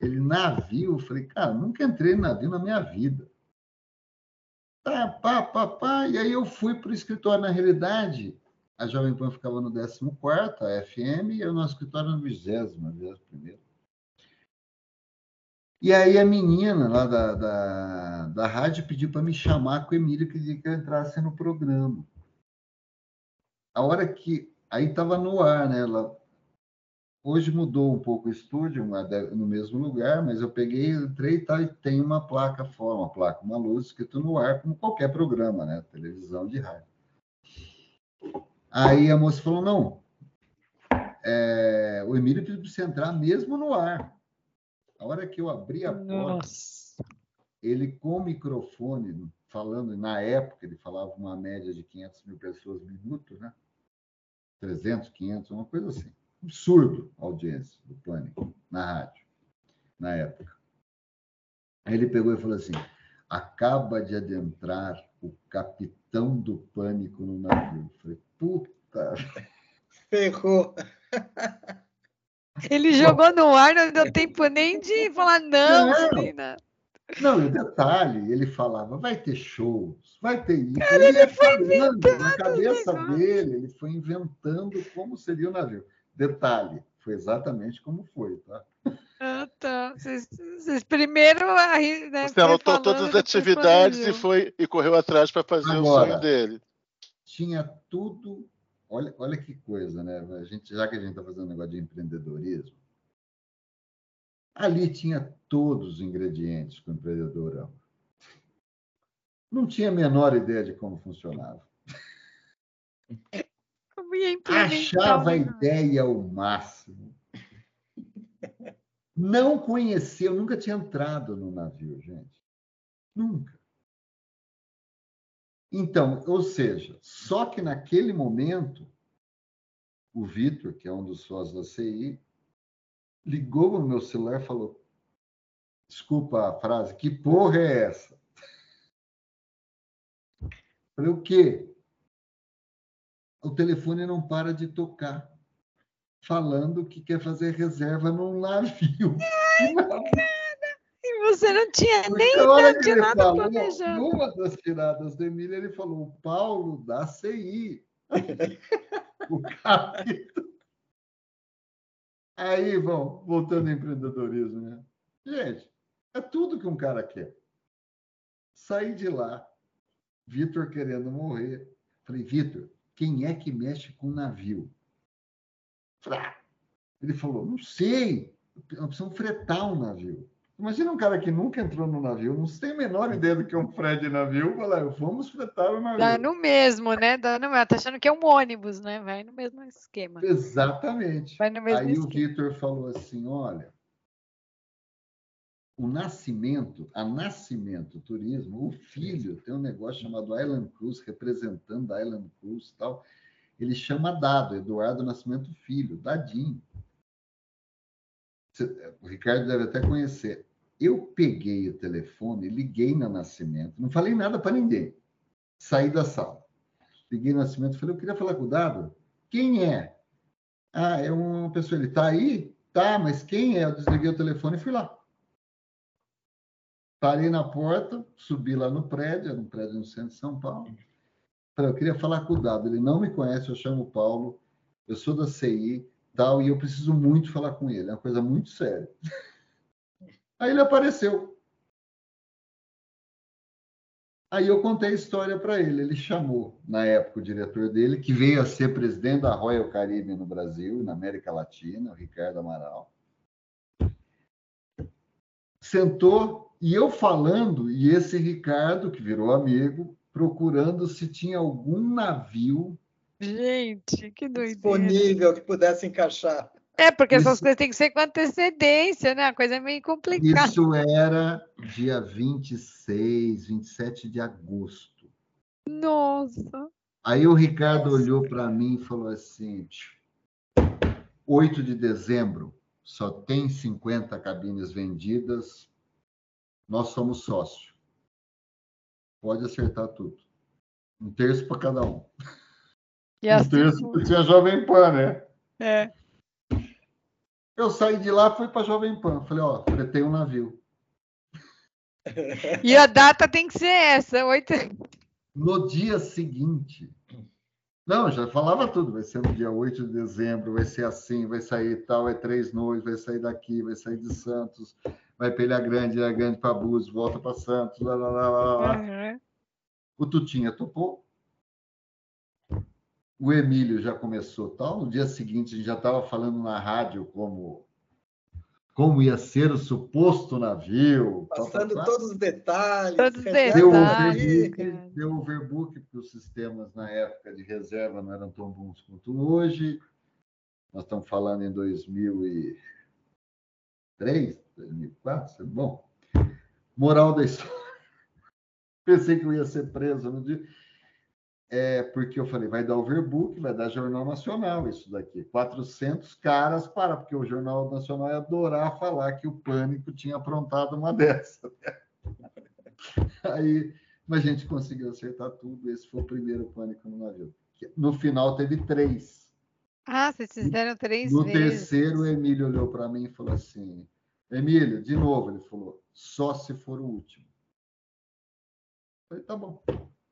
ele, navio? Eu falei, cara, nunca entrei em navio na minha vida. Tá, pá, pá, pá. E aí eu fui para o escritório. Na realidade, a Jovem Pan ficava no 14, a FM, e o nosso escritório no 20, 21. E aí a menina lá da, da, da rádio pediu para me chamar com o Emílio, que eu entrasse no programa. A hora que. Aí estava no ar, né? Ela, hoje mudou um pouco o estúdio, no mesmo lugar, mas eu peguei, entrei e tal, e tem uma placa fora, uma placa, uma luz escrito no ar, como qualquer programa, né? Televisão de rádio. Aí a moça falou: não, é, o Emílio pediu para você entrar mesmo no ar. A hora que eu abri a porta, ele com o microfone, falando, na época ele falava uma média de 500 mil pessoas minuto, né? 300, 500, uma coisa assim. Absurdo a audiência do Pânico na rádio, na época. Aí ele pegou e falou assim: acaba de adentrar o capitão do Pânico no navio. Eu falei, puta. Ferrou. Ele jogou no ar, não deu tempo nem de falar não, não. Não, e o detalhe, ele falava, vai ter shows, vai ter isso. Cara, ele, ele foi inventando na cabeça dele, ele foi inventando como seria o navio. Detalhe, foi exatamente como foi, tá? Ah, tá. Vocês, vocês primeiro. Né, Você anotou todas as atividades e foi e correu atrás para fazer Agora, o sonho dele. Tinha tudo Olha, olha que coisa, né? A gente, já que a gente está fazendo um negócio de empreendedorismo, ali tinha todos os ingredientes que o empreendedor ama. Não tinha a menor ideia de como funcionava. Implementar. Achava a ideia o máximo. Não conhecia, eu nunca tinha entrado no navio, gente. Nunca. Então, ou seja, só que naquele momento, o Vitor, que é um dos sócios da CI, ligou no meu celular e falou: Desculpa a frase, que porra é essa? Falei, o quê? O telefone não para de tocar, falando que quer fazer reserva num navio. E você não tinha nem não tinha nada falou, planejado. Numa das tiradas do Emílio, ele falou, o Paulo da CI. o capítulo. Aí, vão, voltando ao empreendedorismo, né? Gente, é tudo que um cara quer. Sair de lá, Vitor querendo morrer. Falei, Vitor, quem é que mexe com navio? Ele falou, não sei, nós precisamos fretar um navio. Imagina um cara que nunca entrou no navio, não tem a menor ideia do que é um frete de navio, vamos fretar o navio. Dá no mesmo, né? Dá no mesmo. Tá achando que é um ônibus, né? Vai no mesmo esquema. Exatamente. Vai no mesmo Aí esquema. o Vitor falou assim: olha, o Nascimento, a Nascimento Turismo, o filho tem um negócio chamado Island Cruz, representando a Island Cruz e tal. Ele chama Dado, Eduardo Nascimento Filho, Dadinho. O Ricardo deve até conhecer. Eu peguei o telefone, liguei na Nascimento, não falei nada para ninguém. Saí da sala. Liguei no Nascimento, falei, eu queria falar com o Dado. Quem é? Ah, é uma pessoa. Ele está aí? Tá, mas quem é? Eu desliguei o telefone e fui lá. Parei na porta, subi lá no prédio, era um prédio no centro de São Paulo. Falei, eu queria falar com o Dado. Ele não me conhece, eu chamo Paulo, eu sou da CI, tal, e eu preciso muito falar com ele. É uma coisa muito séria. Aí ele apareceu. Aí eu contei a história para ele. Ele chamou, na época, o diretor dele, que veio a ser presidente da Royal Caribbean no Brasil e na América Latina, o Ricardo Amaral. Sentou e eu falando, e esse Ricardo, que virou amigo, procurando se tinha algum navio. Gente, que doideira. Disponível que pudesse encaixar. É, porque essas coisas têm que ser com antecedência, né? A coisa é meio complicada. Isso era dia 26, 27 de agosto. Nossa. Aí o Ricardo Nossa. olhou para mim e falou assim: 8 de dezembro, só tem 50 cabines vendidas, nós somos sócio. Pode acertar tudo. Um terço para cada um. E um terço para tinha Jovem Pan, né? É. Eu saí de lá, fui para Jovem Pan. Falei, ó, fretei um navio. E a data tem que ser essa, oito. No dia seguinte. Não, já falava tudo. Vai ser no dia 8 de dezembro, vai ser assim, vai sair tal, é três noites, vai sair daqui, vai sair de Santos, vai para Ilha Grande, Ilha Grande para Búzios, volta para Santos, lá, lá, lá, lá, lá. Uhum. O Tutinha topou. O Emílio já começou tal. No dia seguinte, a gente já estava falando na rádio como como ia ser o suposto navio. Passando tal, tal, todos os detalhes. Todos os Deu detalhes. overbook, deu overbook, porque os sistemas na época de reserva não eram tão bons quanto hoje. Nós estamos falando em 2003, 2004. Bom, moral da história. Pensei que eu ia ser preso no dia. É porque eu falei, vai dar overbook, vai dar Jornal Nacional isso daqui. 400 caras para, porque o Jornal Nacional ia adorar falar que o Pânico tinha aprontado uma dessa. Aí, mas a gente conseguiu acertar tudo. Esse foi o primeiro Pânico no navio. No final teve três. Ah, vocês fizeram três no vezes. No terceiro, o Emílio olhou para mim e falou assim: Emílio, de novo, ele falou, só se for o último. Eu falei, tá bom.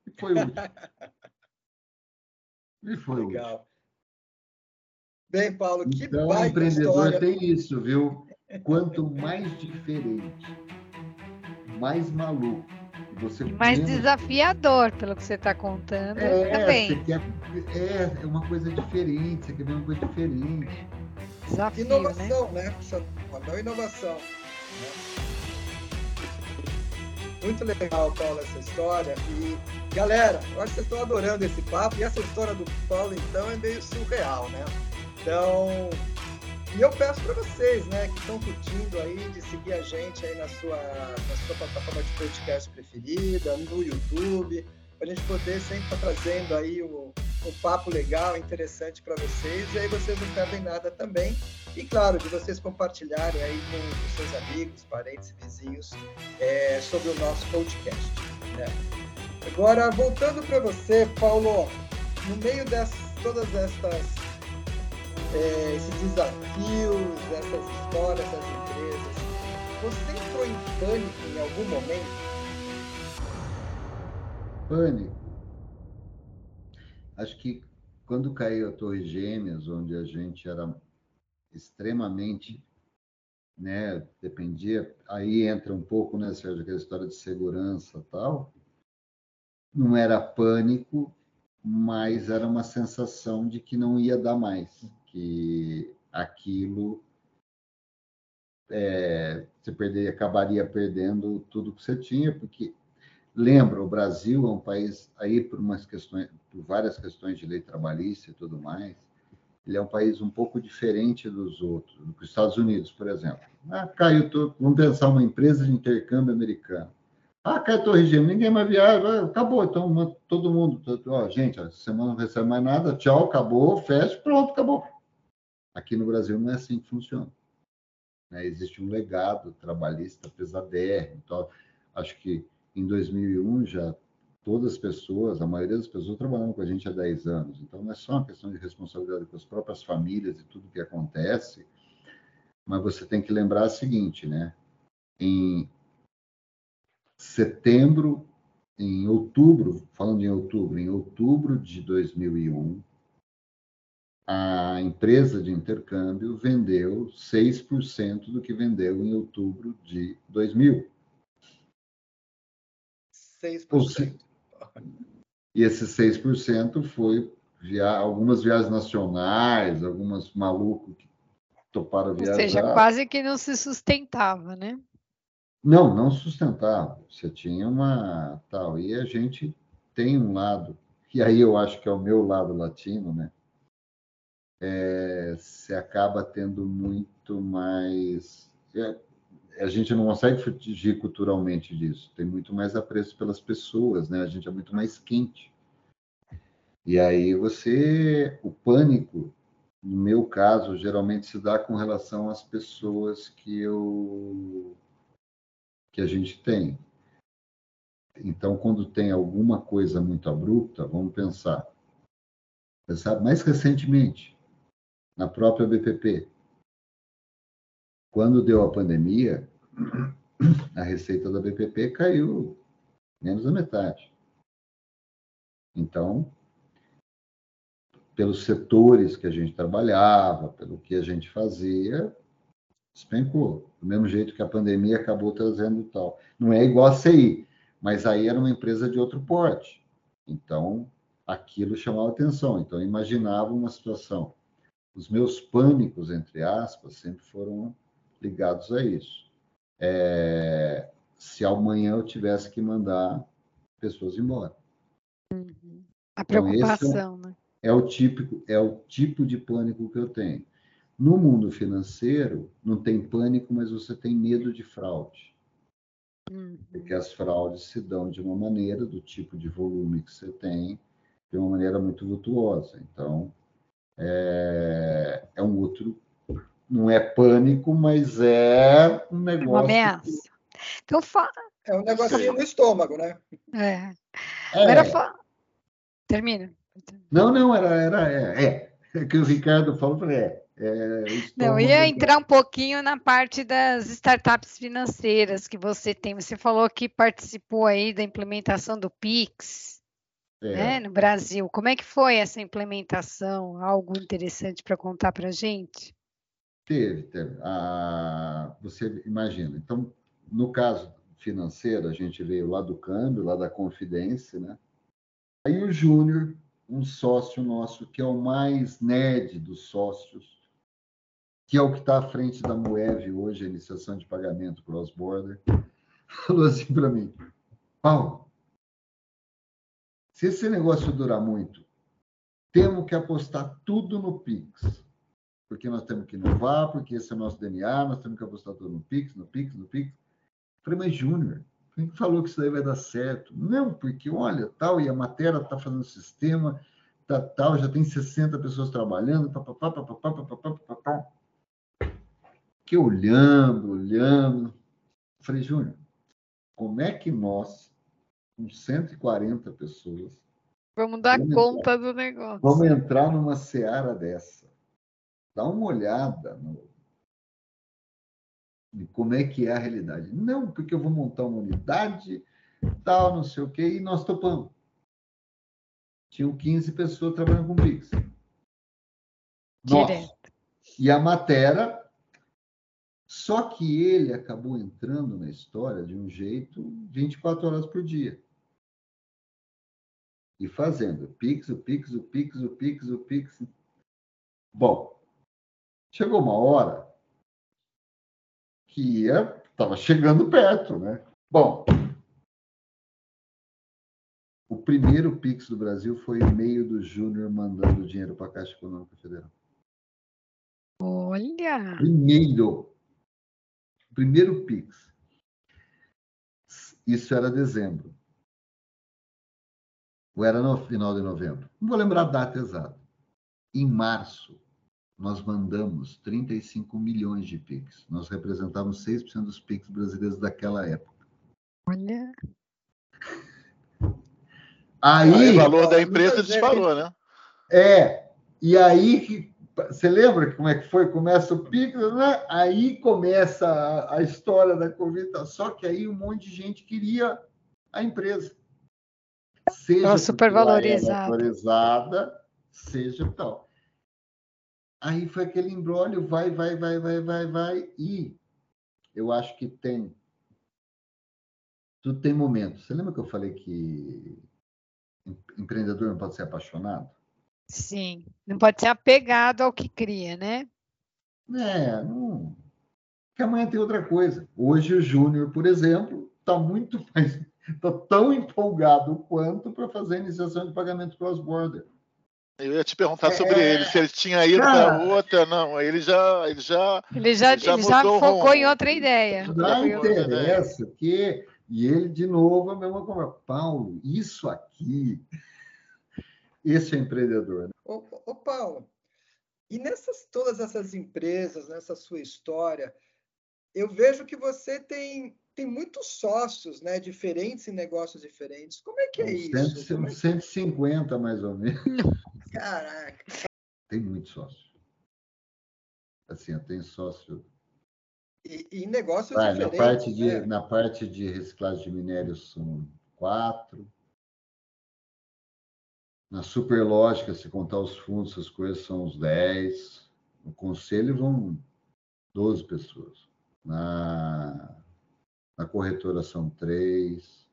E foi o último. E foi Legal. Bem, Paulo, que então, baita empreendedor história. tem isso, viu? Quanto mais diferente, mais maluco, você mais menos... desafiador, pelo que você está contando, é, também. Você quer, é, é uma coisa diferente, você quer ver uma coisa diferente. Desafio, inovação, né? né? Não inovação. Né? Muito legal, Paulo, essa história. E Galera, eu acho que vocês estão adorando esse papo e essa história do Paulo, então, é meio surreal, né? Então, e eu peço para vocês, né, que estão curtindo aí, de seguir a gente aí na sua, na sua plataforma de podcast preferida, no YouTube, para a gente poder sempre estar tá trazendo aí um, um papo legal, interessante para vocês, e aí vocês não perdem nada também. E claro, de vocês compartilharem aí com os seus amigos, parentes vizinhos é, sobre o nosso podcast. Né? Agora, voltando para você, Paulo, no meio de todas estas é, esses desafios, essas histórias, essas empresas. Você entrou em pânico em algum momento? Pânico. Acho que quando caiu a Torre Gêmeas, onde a gente era extremamente, né, dependia, aí entra um pouco, né, Sérgio, aquela história de segurança tal, não era pânico, mas era uma sensação de que não ia dar mais que aquilo é, você acabaria perdendo tudo que você tinha, porque lembra, o Brasil é um país aí por umas questões, por várias questões de lei trabalhista e tudo mais, ele é um país um pouco diferente dos outros, dos Estados Unidos, por exemplo. Ah, caiu, tô, vamos pensar uma empresa de intercâmbio americano. Ah, caiu Torre Gêmeas, ninguém mais viaja, acabou, então todo mundo, ó, gente, essa semana não recebe mais nada, tchau, acabou, fecha, pronto, acabou. Aqui no Brasil não é assim que funciona. Né? Existe um legado trabalhista pesadérrimo. Então, acho que em 2001 já todas as pessoas, a maioria das pessoas trabalhando com a gente há 10 anos. Então, não é só uma questão de responsabilidade com as próprias famílias e tudo que acontece, mas você tem que lembrar o seguinte, né? Em setembro, em outubro, falando em outubro, em outubro de 2001, a empresa de intercâmbio vendeu 6% do que vendeu em outubro de 2000. 6%. E esse 6% foi via algumas viagens nacionais, algumas malucos que toparam viajar. Ou seja, quase que não se sustentava, né? Não, não sustentava. Você tinha uma tal. E a gente tem um lado, e aí eu acho que é o meu lado latino, né? é, se acaba tendo muito mais. É, a gente não consegue fugir culturalmente disso, tem muito mais apreço pelas pessoas, né? A gente é muito mais quente. E aí você. O pânico, no meu caso, geralmente se dá com relação às pessoas que eu. que a gente tem. Então, quando tem alguma coisa muito abrupta, vamos pensar. Pensar mais recentemente, na própria BPP. Quando deu a pandemia, a receita da BPP caiu menos da metade. Então, pelos setores que a gente trabalhava, pelo que a gente fazia, despencou. Do mesmo jeito que a pandemia acabou trazendo tal. Não é igual a CI, mas aí era uma empresa de outro porte. Então, aquilo chamava atenção. Então, eu imaginava uma situação os meus pânicos, entre aspas, sempre foram ligados a isso. É, se amanhã eu tivesse que mandar pessoas embora. Uhum. A preocupação, então, é, né? É o, típico, é o tipo de pânico que eu tenho. No mundo financeiro, não tem pânico, mas você tem medo de fraude. Uhum. Porque as fraudes se dão de uma maneira, do tipo de volume que você tem, de uma maneira muito vultuosa. Então, é, é um outro, não é pânico, mas é um negócio. Uma ameaça. Que... Então, fa... É um negocinho no estômago, né? É. é. Agora fa... Termina. Não, não, era, era é, é. é que o Ricardo falou, é, é, não, ia entrar um pouquinho na parte das startups financeiras que você tem. Você falou que participou aí da implementação do Pix é. né, no Brasil. Como é que foi essa implementação? Algo interessante para contar para a gente? Teve, teve. Ah, você imagina. Então, no caso financeiro, a gente veio lá do câmbio, lá da Confidência, né? Aí o Júnior, um sócio nosso, que é o mais nerd dos sócios, que é o que está à frente da Moev hoje, a iniciação de pagamento cross-border, falou assim para mim, Paulo, Se esse negócio durar muito, temos que apostar tudo no Pix. Porque nós temos que inovar, porque esse é o nosso DNA, nós temos que apostar tudo no Pix, no Pix, no Pix. Eu falei, mas Júnior, quem falou que isso daí vai dar certo? Não, porque olha, tal, e a matéria está fazendo sistema, tá, tal, já tem 60 pessoas trabalhando, papapá, papapá, papapá, papapá. Que olhando, olhando. Falei, Júnior, como é que nós, com 140 pessoas, vamos dar vamos conta entrar, do negócio? Vamos entrar numa seara dessa. Dá uma olhada no, de como é que é a realidade. Não, porque eu vou montar uma unidade, tal, não sei o quê, e nós topamos. Tinham 15 pessoas trabalhando com Pix. Direto. E a matéria, só que ele acabou entrando na história de um jeito 24 horas por dia. E fazendo Pix, o Pix, o Pix, o Pix, o Pix. Bom, chegou uma hora que ia, estava chegando perto, né? Bom, o primeiro Pix do Brasil foi e-mail do Júnior mandando dinheiro para a Caixa Econômica Federal. Olha! Primeiro. Primeiro Pix. Isso era dezembro. Ou era no final de novembro? Não vou lembrar a data exata. Em março, nós mandamos 35 milhões de PIX. Nós representávamos 6% dos PIX brasileiros daquela época. Olha. Aí, o valor da empresa disparou, né? É. E aí, você lembra como é que foi? Começa o PIX, né? aí começa a, a história da Covid. Só que aí um monte de gente queria a empresa. Seja super valorizada. valorizada, seja tal. Aí foi aquele embrólio, vai, vai, vai, vai, vai, vai. E eu acho que tem. Tudo tem momento. Você lembra que eu falei que empreendedor não pode ser apaixonado? Sim, não pode ser apegado ao que cria, né? É, não. Porque amanhã tem outra coisa. Hoje o Júnior, por exemplo, está muito mais. Está tão empolgado quanto para fazer a iniciação de pagamento cross-border. Eu ia te perguntar sobre é... ele, se ele tinha ido para outra, não. Ele já, ele já, ele já, ele já, ele já focou em outra ideia. Já interessa, que e ele de novo a mesma coisa. Paulo, isso aqui, esse é empreendedor. Né? Ô, ô, Paulo, e nessas todas essas empresas, nessa sua história, eu vejo que você tem tem muitos sócios, né, diferentes em negócios diferentes. Como é que é isso? 100, 150 mais ou menos. Caraca. Tem muito sócio. Assim, eu tenho sócio. E, e negócios diferentes. Na parte, de, né? na parte de reciclagem de minérios são quatro. Na superlógica, se contar os fundos, essas coisas são uns 10. No conselho vão 12 pessoas. Na, na corretora são três.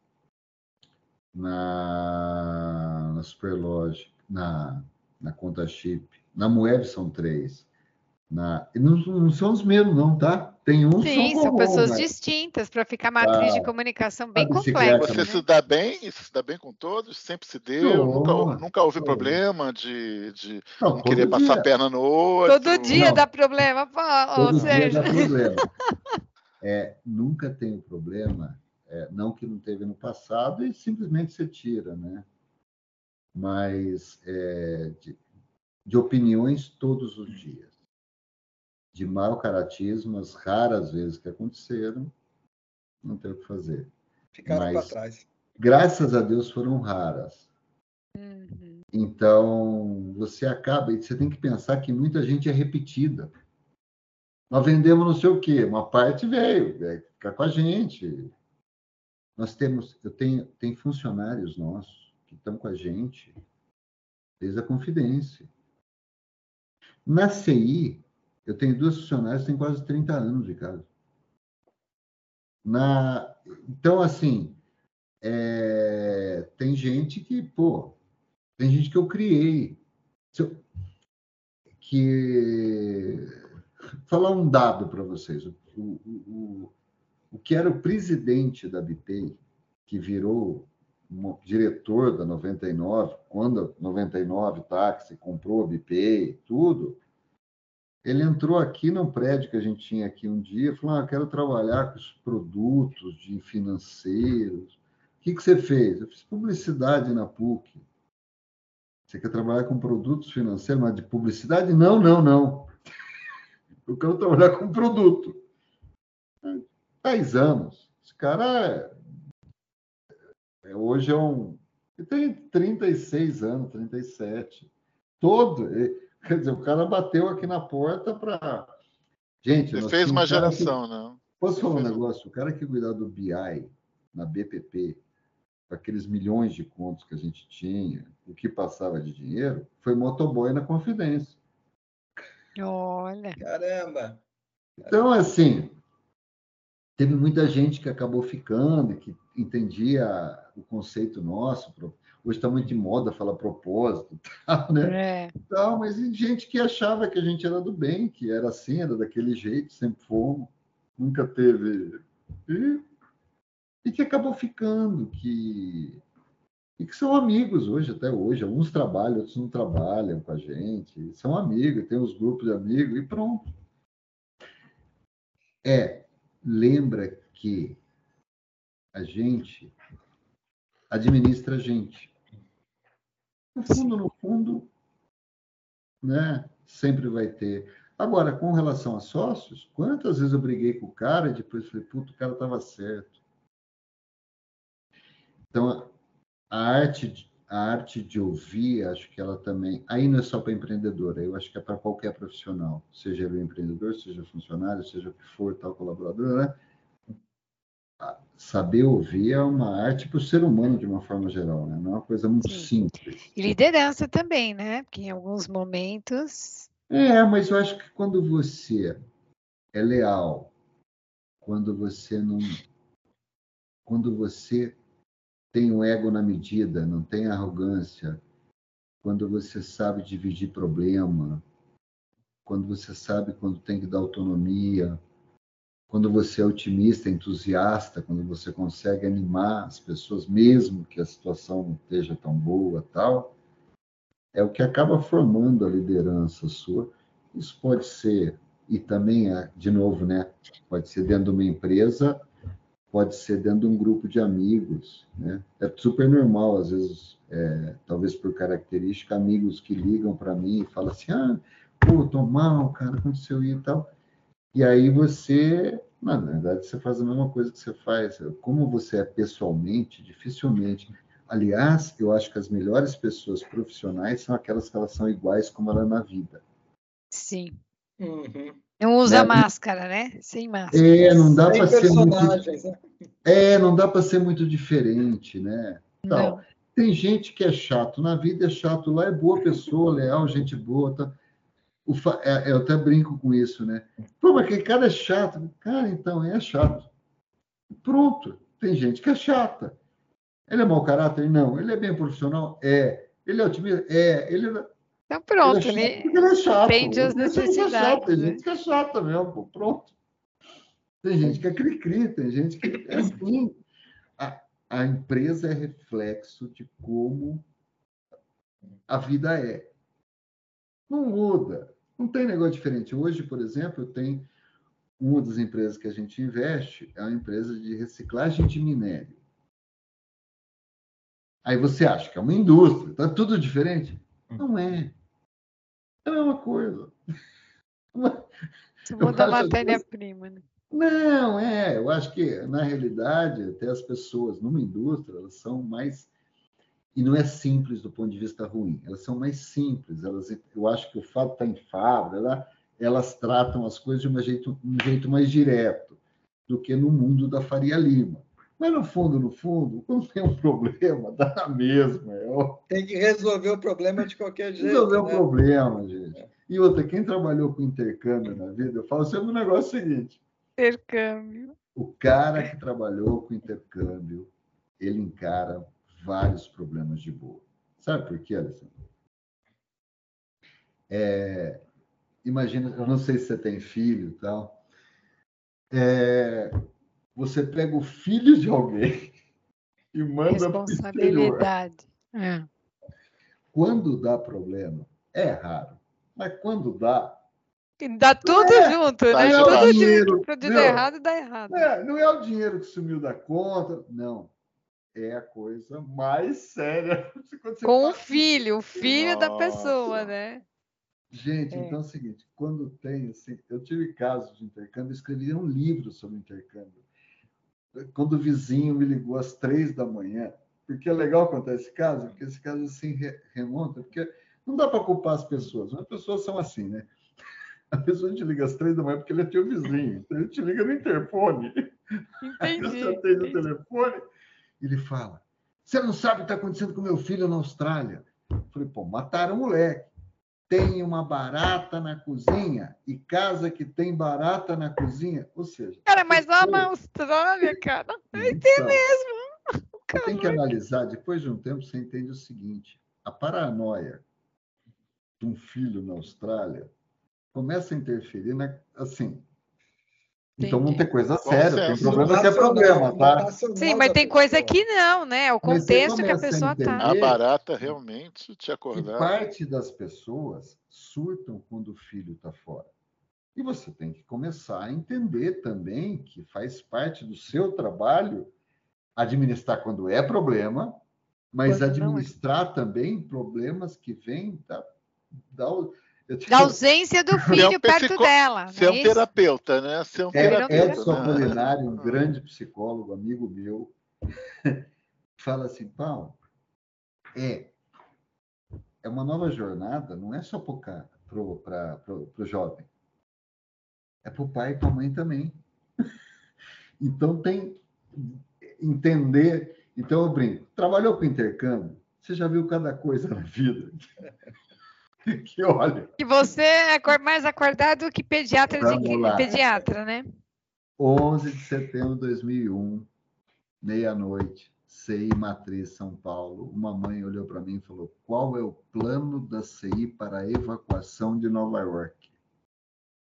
Na, na superlógica na, na conta chip. Na Moeb são três. Na, não, não são os mesmos, não, tá? Tem um Sim, são, são pessoas distintas para ficar matriz ah, de comunicação bem complexa. Você né? se dá bem, se dá bem com todos, sempre se deu, nunca, nunca houve problema de, de não, não querer dia. passar a perna no outro. Todo dia não. dá problema, Paulo, todo dia dá problema. É, nunca tem problema, é, não que não teve no passado, e simplesmente você tira, né? Mas é, de, de, opiniões todos os dias. De mau caratismo, as raras vezes que aconteceram, não tem o que fazer. Ficaram para trás. Graças a Deus foram raras. Uhum. Então, você acaba, e você tem que pensar que muita gente é repetida. Nós vendemos não sei o quê, uma parte veio, é, fica com a gente. Nós temos, eu tenho, tem funcionários nossos que estão com a gente desde a Confidência. Na CI, eu tenho duas funcionárias que têm quase 30 anos de casa. Na... Então, assim, é... tem gente que, pô, tem gente que eu criei. Eu... Que. Vou falar um dado para vocês. O, o, o, o que era o presidente da BPay, que virou diretor da 99, quando a 99 Táxi comprou a BPay, tudo, ele entrou aqui no prédio que a gente tinha aqui um dia, falou: ah, quero trabalhar com os produtos de financeiros. O que, que você fez? Eu fiz publicidade na PUC. Você quer trabalhar com produtos financeiros, mas de publicidade? Não, não, não. Eu quero trabalhar com produto. Dez anos. Esse cara é hoje é um. Ele tem 36 anos, 37. Todo. Quer dizer, o cara bateu aqui na porta para. Gente, Ele fez uma geração, que... não. Posso falar um negócio? O cara que cuidava do BI na BPP, aqueles milhões de contos que a gente tinha, o que passava de dinheiro, foi motoboy na Confidência. Olha. Caramba! Então, assim, teve muita gente que acabou ficando, que entendia o conceito nosso. Hoje está muito de moda falar propósito, tal, né? É. Tal, mas gente que achava que a gente era do bem, que era assim, era daquele jeito, sempre fomos, nunca teve. E, e que acabou ficando, que e que são amigos hoje, até hoje. Alguns trabalham, outros não trabalham com a gente. São amigos, tem os grupos de amigos e pronto. É, lembra que a gente administra a gente. No fundo, no fundo, né, sempre vai ter. Agora, com relação a sócios, quantas vezes eu briguei com o cara e depois falei, puto, o cara estava certo. Então, a arte, de, a arte de ouvir, acho que ela também. Aí não é só para empreendedora, eu acho que é para qualquer profissional, seja ele empreendedor, seja funcionário, seja o que for, tal colaborador, né? Saber ouvir é uma arte para o ser humano de uma forma geral, né? Não é uma coisa muito Sim. simples. E liderança também, né? Porque em alguns momentos. É, mas eu acho que quando você é leal, quando você não. Quando você tem o ego na medida, não tem arrogância, quando você sabe dividir problema, quando você sabe quando tem que dar autonomia, quando você é otimista, entusiasta, quando você consegue animar as pessoas, mesmo que a situação não esteja tão boa, tal, é o que acaba formando a liderança sua. Isso pode ser e também, é, de novo, né, pode ser dentro de uma empresa pode ser dentro de um grupo de amigos, né? É super normal, às vezes, é, talvez por característica, amigos que ligam para mim e falam assim, ah, pô, tô mal, cara, aconteceu e tal. E aí você, na verdade, você faz a mesma coisa que você faz. Como você é pessoalmente, dificilmente. Aliás, eu acho que as melhores pessoas profissionais são aquelas que elas são iguais como ela é na vida. Sim. Uhum. Não usa né? máscara, né? Sem máscara. É, não dá para ser muito. Né? É, não dá para ser muito diferente, né? Tal. Tem gente que é chato na vida, é chato lá, é boa pessoa, leal, gente boa. Tá... Fa... É, eu até brinco com isso, né? Pô, mas aquele cara é chato. Cara, então, é chato. Pronto. Tem gente que é chata. Ele é mau caráter? Não. Ele é bem profissional? É. Ele é otimista? É. Ele é... Então pronto, ele, é ele é chato. As necessidades. Tem gente que é chata mesmo, pronto. Tem gente que é cri-cri, tem gente que é assim. A, a empresa é reflexo de como a vida é. Não muda. Não tem negócio diferente. Hoje, por exemplo, eu tenho uma das empresas que a gente investe, é uma empresa de reciclagem de minério. Aí você acha que é uma indústria, está tudo diferente? Não é. É a mesma coisa. Você muda a matéria-prima, né? Não, é. Eu acho que, na realidade, até as pessoas numa indústria, elas são mais. E não é simples do ponto de vista ruim, elas são mais simples. Elas, eu acho que o fato estar em fábrica, ela, elas tratam as coisas de um jeito, um jeito mais direto do que no mundo da Faria Lima. Mas no fundo, no fundo, quando tem um problema, dá na mesma. É tem que resolver o problema de qualquer jeito. Resolver o né? problema, gente. E outra, quem trabalhou com intercâmbio na vida, eu falo sempre o negócio seguinte. Intercâmbio. O cara que trabalhou com intercâmbio, ele encara vários problemas de boa. Sabe por quê, Alessandro? É, imagina, eu não sei se você tem filho e tal. É, você pega o filho de alguém e manda para o exterior. É. Quando dá problema, é raro. Mas quando dá. Dá tudo é, junto, né? É tudo dinheiro, de, de dar errado, dá errado. É, não é o dinheiro que sumiu da conta, não. É a coisa mais séria. Com o filho, o filho Nossa. da pessoa, né? Gente, é. então é o seguinte: quando tem, assim, eu tive casos de intercâmbio, escrevi um livro sobre intercâmbio. Quando o vizinho me ligou às três da manhã, porque é legal contar esse caso, porque esse caso assim remonta, porque não dá para culpar as pessoas, as pessoas são assim, né? A pessoa te liga às três da manhã porque ele é teu vizinho, então ele te liga no interfone. Entendi. Aí você atende o telefone ele fala: Você não sabe o que está acontecendo com meu filho na Austrália? Eu falei, pô, mataram o moleque. Tem uma barata na cozinha e casa que tem barata na cozinha. Ou seja. Cara, mas lá na Austrália, cara, é então, mesmo. Você tem que analisar, depois de um tempo, você entende o seguinte: a paranoia de um filho na Austrália começa a interferir na, assim. Então não tem coisa séria, tem problema que é problema, tá? Sim, mas tem coisa que não, né? O contexto que a pessoa está. A barata realmente te acordar. parte das pessoas surtam quando o filho está fora. E você tem que começar a entender também que faz parte do seu trabalho administrar quando é problema, mas quando é. administrar é. também problemas que vêm da, da, da ausência do filho um perto psico... dela. Ser é um terapeuta, né? Ser um é, terapeuta. Edson né? Apolinário, um grande psicólogo, amigo meu, fala assim, Paulo, é, é uma nova jornada, não é só para o jovem, é para o pai e para a mãe também. então tem entender. Então, eu brinco. Trabalhou com intercâmbio? Você já viu cada coisa na vida. que olha. E você é mais acordado que pediatra de lá. pediatra, né? 11 de setembro de 2001, meia-noite, CI Matriz São Paulo. Uma mãe olhou para mim e falou: "Qual é o plano da CI para a evacuação de Nova York?"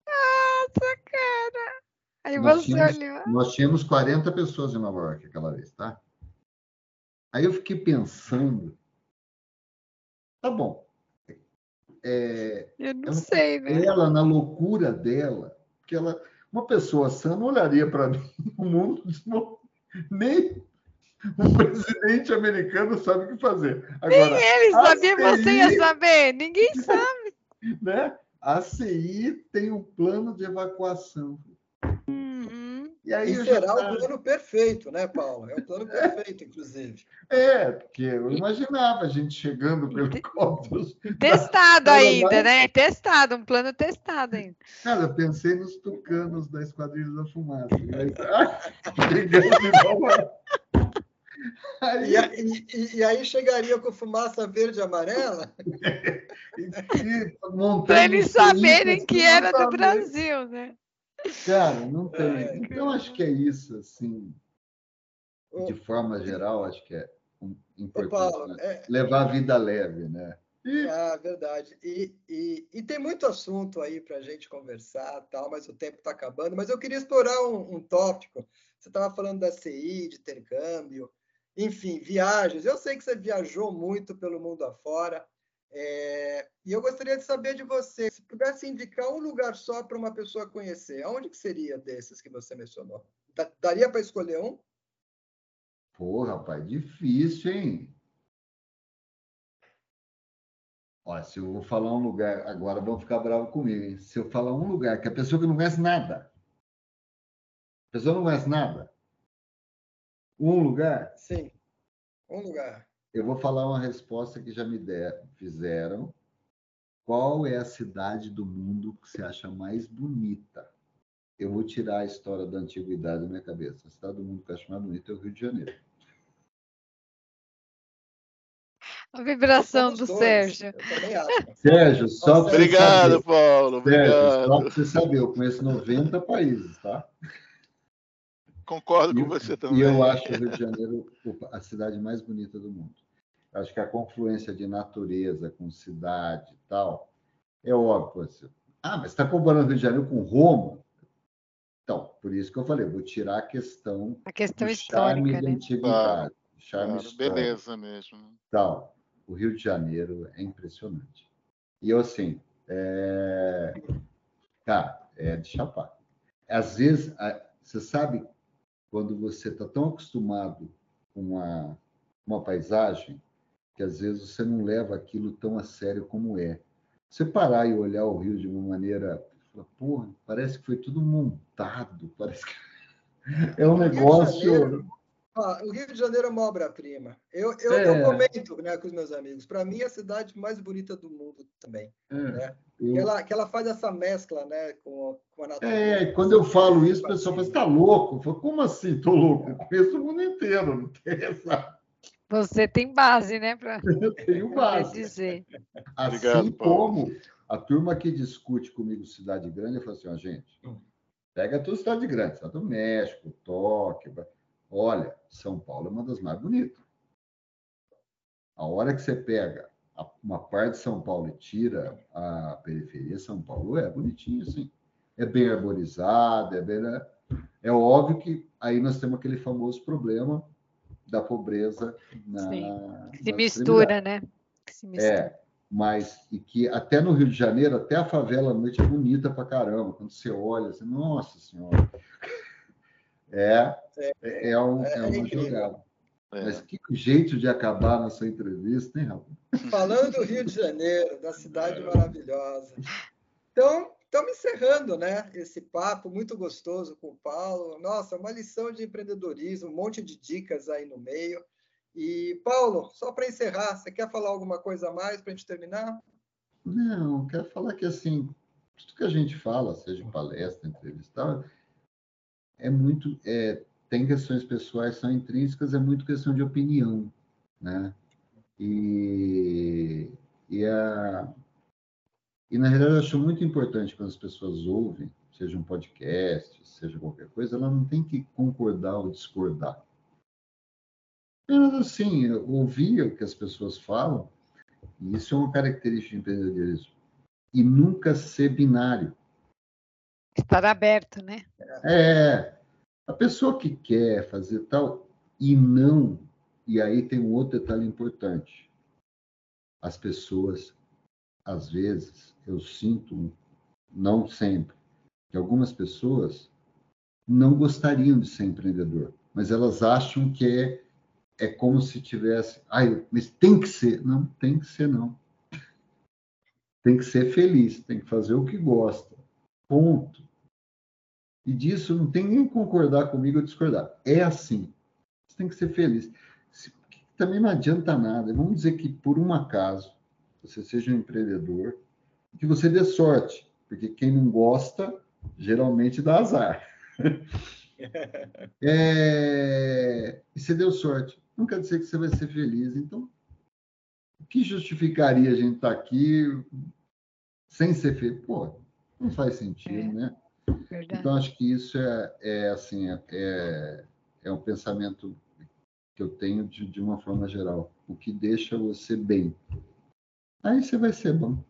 Nossa, cara. Aí nós você tínhamos, olhou. Nós tínhamos 40 pessoas em Nova York aquela vez, tá? Aí eu fiquei pensando, tá bom. É, eu não ela, sei, né? Ela, na loucura dela, que ela, uma pessoa sã não olharia para mim no mundo, nem o presidente americano sabe o que fazer. Agora, Nem ele sabia, CI, você ia saber, ninguém sabe. Né? A CI tem um plano de evacuação. E aí e será já... o plano perfeito, né, Paulo? É o plano perfeito, inclusive. É, porque eu imaginava a gente chegando pelo helicóptero. Testado ainda, né? Testado, um plano testado ainda. Cara, eu pensei nos tucanos da Esquadrilha da Fumaça. Chegando novo. Aí... E, e, e, aí chegaria com fumaça verde e amarela? Para eles saberem que era do Brasil, né? Cara, não tem. Então, acho que é isso, assim. De forma geral, acho que é importante Paulo, né? é... levar a vida leve, né? E... Ah, verdade. E, e, e, tem muito assunto aí para a gente conversar, tal, mas o tempo está acabando. Mas eu queria explorar um, um tópico. Você estava falando da CI, de intercâmbio, enfim, viagens. Eu sei que você viajou muito pelo mundo afora. É, e eu gostaria de saber de você, se pudesse indicar um lugar só para uma pessoa conhecer, aonde que seria desses que você mencionou? Daria para escolher um? Pô, rapaz, difícil, hein? Olha, se eu vou falar um lugar, agora vão ficar bravos comigo, hein? Se eu falar um lugar que a pessoa que não conhece nada, a pessoa não conhece nada, um lugar? Sim, um lugar. Eu vou falar uma resposta que já me der, fizeram. Qual é a cidade do mundo que você acha mais bonita? Eu vou tirar a história da antiguidade da minha cabeça. A cidade do mundo que eu acho mais bonita é o Rio de Janeiro. A vibração do dois. Sérgio. Sérgio, só para Obrigado, saber. Paulo. Obrigado. Sérgio, só para você saber, eu conheço 90 países, tá? Concordo e, com você também. E eu acho o Rio de Janeiro a cidade mais bonita do mundo. Acho que a confluência de natureza com cidade e tal, é óbvio. Assim. Ah, mas está comparando o Rio de Janeiro com Roma? Então, por isso que eu falei, vou tirar a questão, a questão do histórica, charme né? da antiguidade. charme claro, beleza mesmo. Tal. O Rio de Janeiro é impressionante. E eu, assim, é... cara, é de chapar. Às vezes, você sabe, quando você está tão acostumado com uma, uma paisagem, que às vezes você não leva aquilo tão a sério como é. Você parar e olhar o Rio de uma maneira, porra, parece que foi tudo montado, parece que é um negócio. O Rio de Janeiro é uma obra-prima. Eu, eu, é. eu, comento né, com os meus amigos. Para mim, é a cidade mais bonita do mundo também. É. Né? Eu... Que, ela, que ela faz essa mescla né, com, com a natureza. É, quando eu falo isso, o pessoal fala: está louco? Falo, Como assim, estou louco? Eu conheço o mundo inteiro, não tem essa. Você tem base, né? Pra... Eu tenho base. dizer. Assim Obrigado, como a turma que discute comigo cidade grande, eu falo assim: ó, gente, pega a tua cidade grande, cidade do México, Tóquio. Olha, São Paulo é uma das mais bonitas. A hora que você pega uma parte de São Paulo e tira a periferia, São Paulo é bonitinho, assim. É bem arborizado, é bem. Né? É óbvio que aí nós temos aquele famoso problema da pobreza na. Se mistura, né? Se mistura. É, mas e que até no Rio de Janeiro, até a favela à noite é bonita pra caramba. Quando você olha, você, nossa senhora. É, é, é, um, é, é uma jogada. É. Mas que jeito de acabar nossa entrevista, hein, Raul? Falando do Rio de Janeiro, da cidade maravilhosa. Então, estamos encerrando né, esse papo muito gostoso com o Paulo. Nossa, uma lição de empreendedorismo, um monte de dicas aí no meio. E, Paulo, só para encerrar, você quer falar alguma coisa a mais para a gente terminar? Não, quero falar que, assim, tudo que a gente fala, seja palestra, entrevista, é muito. É, tem questões pessoais, são intrínsecas, é muito questão de opinião, né? E, e, a, e na realidade eu acho muito importante quando as pessoas ouvem, seja um podcast, seja qualquer coisa, ela não tem que concordar ou discordar. Apenas assim, ouvir o que as pessoas falam, e isso é uma característica de empreendedorismo. E nunca ser binário. Estar aberto, né? É. A pessoa que quer fazer tal e não, e aí tem um outro detalhe importante. As pessoas, às vezes, eu sinto, não sempre, que algumas pessoas não gostariam de ser empreendedor, mas elas acham que é é como se tivesse, ai, mas tem que ser, não tem que ser não. Tem que ser feliz, tem que fazer o que gosta. Ponto. E disso não tem nem concordar comigo ou discordar. É assim. Você tem que ser feliz. Também não adianta nada. Vamos dizer que por um acaso você seja um empreendedor e que você dê sorte, porque quem não gosta geralmente dá azar. É... E você deu sorte não quer dizer que você vai ser feliz. Então, o que justificaria a gente estar tá aqui sem ser feliz? Pô, não faz sentido, é. né? Verdade. Então, acho que isso é, é assim, é, é um pensamento que eu tenho de, de uma forma geral. O que deixa você bem. Aí você vai ser bom.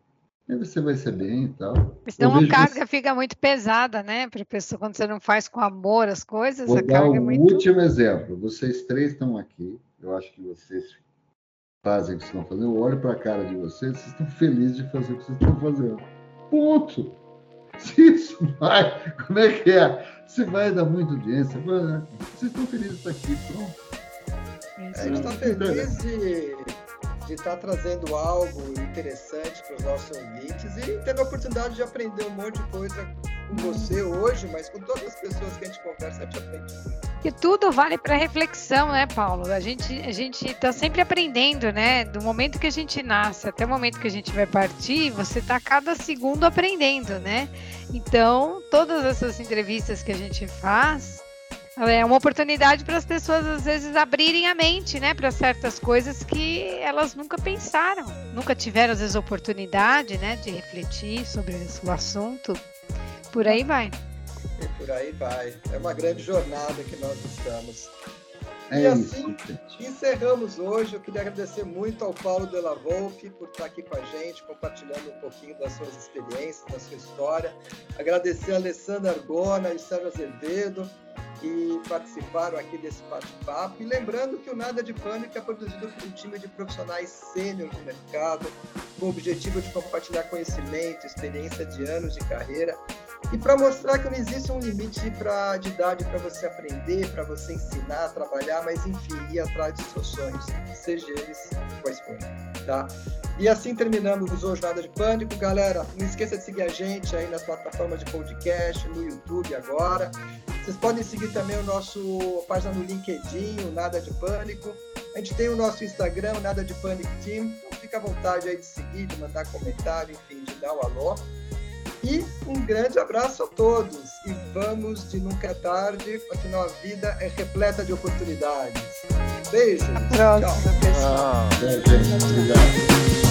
Aí você vai ser bem e tal. Senão a carga você... fica muito pesada, né? Para pessoa, quando você não faz com amor as coisas, Vou a carga um é muito. último exemplo. Vocês três estão aqui. Eu acho que vocês fazem o que estão fazendo. Eu olho para a cara de vocês, vocês estão felizes de fazer o que vocês estão fazendo. Ponto. Se isso vai, como é que é? Se vai dar muita audiência, vocês estão felizes de estar aqui, pronto. a gente está feliz de de estar trazendo algo interessante para os nossos ouvintes e tendo a oportunidade de aprender um monte de coisa com você hoje, mas com todas as pessoas que a gente conversa, a gente aprende. Que tudo vale para reflexão, né, Paulo? A gente a gente está sempre aprendendo, né? Do momento que a gente nasce até o momento que a gente vai partir, você está cada segundo aprendendo, né? Então, todas essas entrevistas que a gente faz é uma oportunidade para as pessoas às vezes abrirem a mente, né, para certas coisas que elas nunca pensaram, nunca tiveram às vezes oportunidade, né, de refletir sobre o assunto. Por aí vai. E por aí vai. É uma grande jornada que nós estamos. É e assim encerramos hoje. Eu queria agradecer muito ao Paulo Della Volpe por estar aqui com a gente, compartilhando um pouquinho das suas experiências, da sua história. Agradecer a Alessandra Argona e Sérgio Azevedo que participaram aqui desse bate-papo. E lembrando que o Nada de Pânico é produzido por um time de profissionais sênior do mercado, com o objetivo de compartilhar conhecimento, experiência de anos de carreira e para mostrar que não existe um limite pra, de idade para você aprender, para você ensinar, trabalhar, mas enfim, ir atrás dos seus sonhos, seja eles quais forem, tá? E assim terminamos hoje Nada de Pânico. Galera, não esqueça de seguir a gente aí nas plataformas de podcast, no YouTube agora. Vocês podem seguir também o nosso página no LinkedIn, o Nada de Pânico. A gente tem o nosso Instagram, Nada de Pânico Team. Então fica à vontade aí de seguir, de mandar comentário, enfim, de dar o alô. E um grande abraço a todos. E vamos de nunca é tarde, afinal a vida é repleta de oportunidades. Beijo. Tchau. Tchau, gente. Obrigado.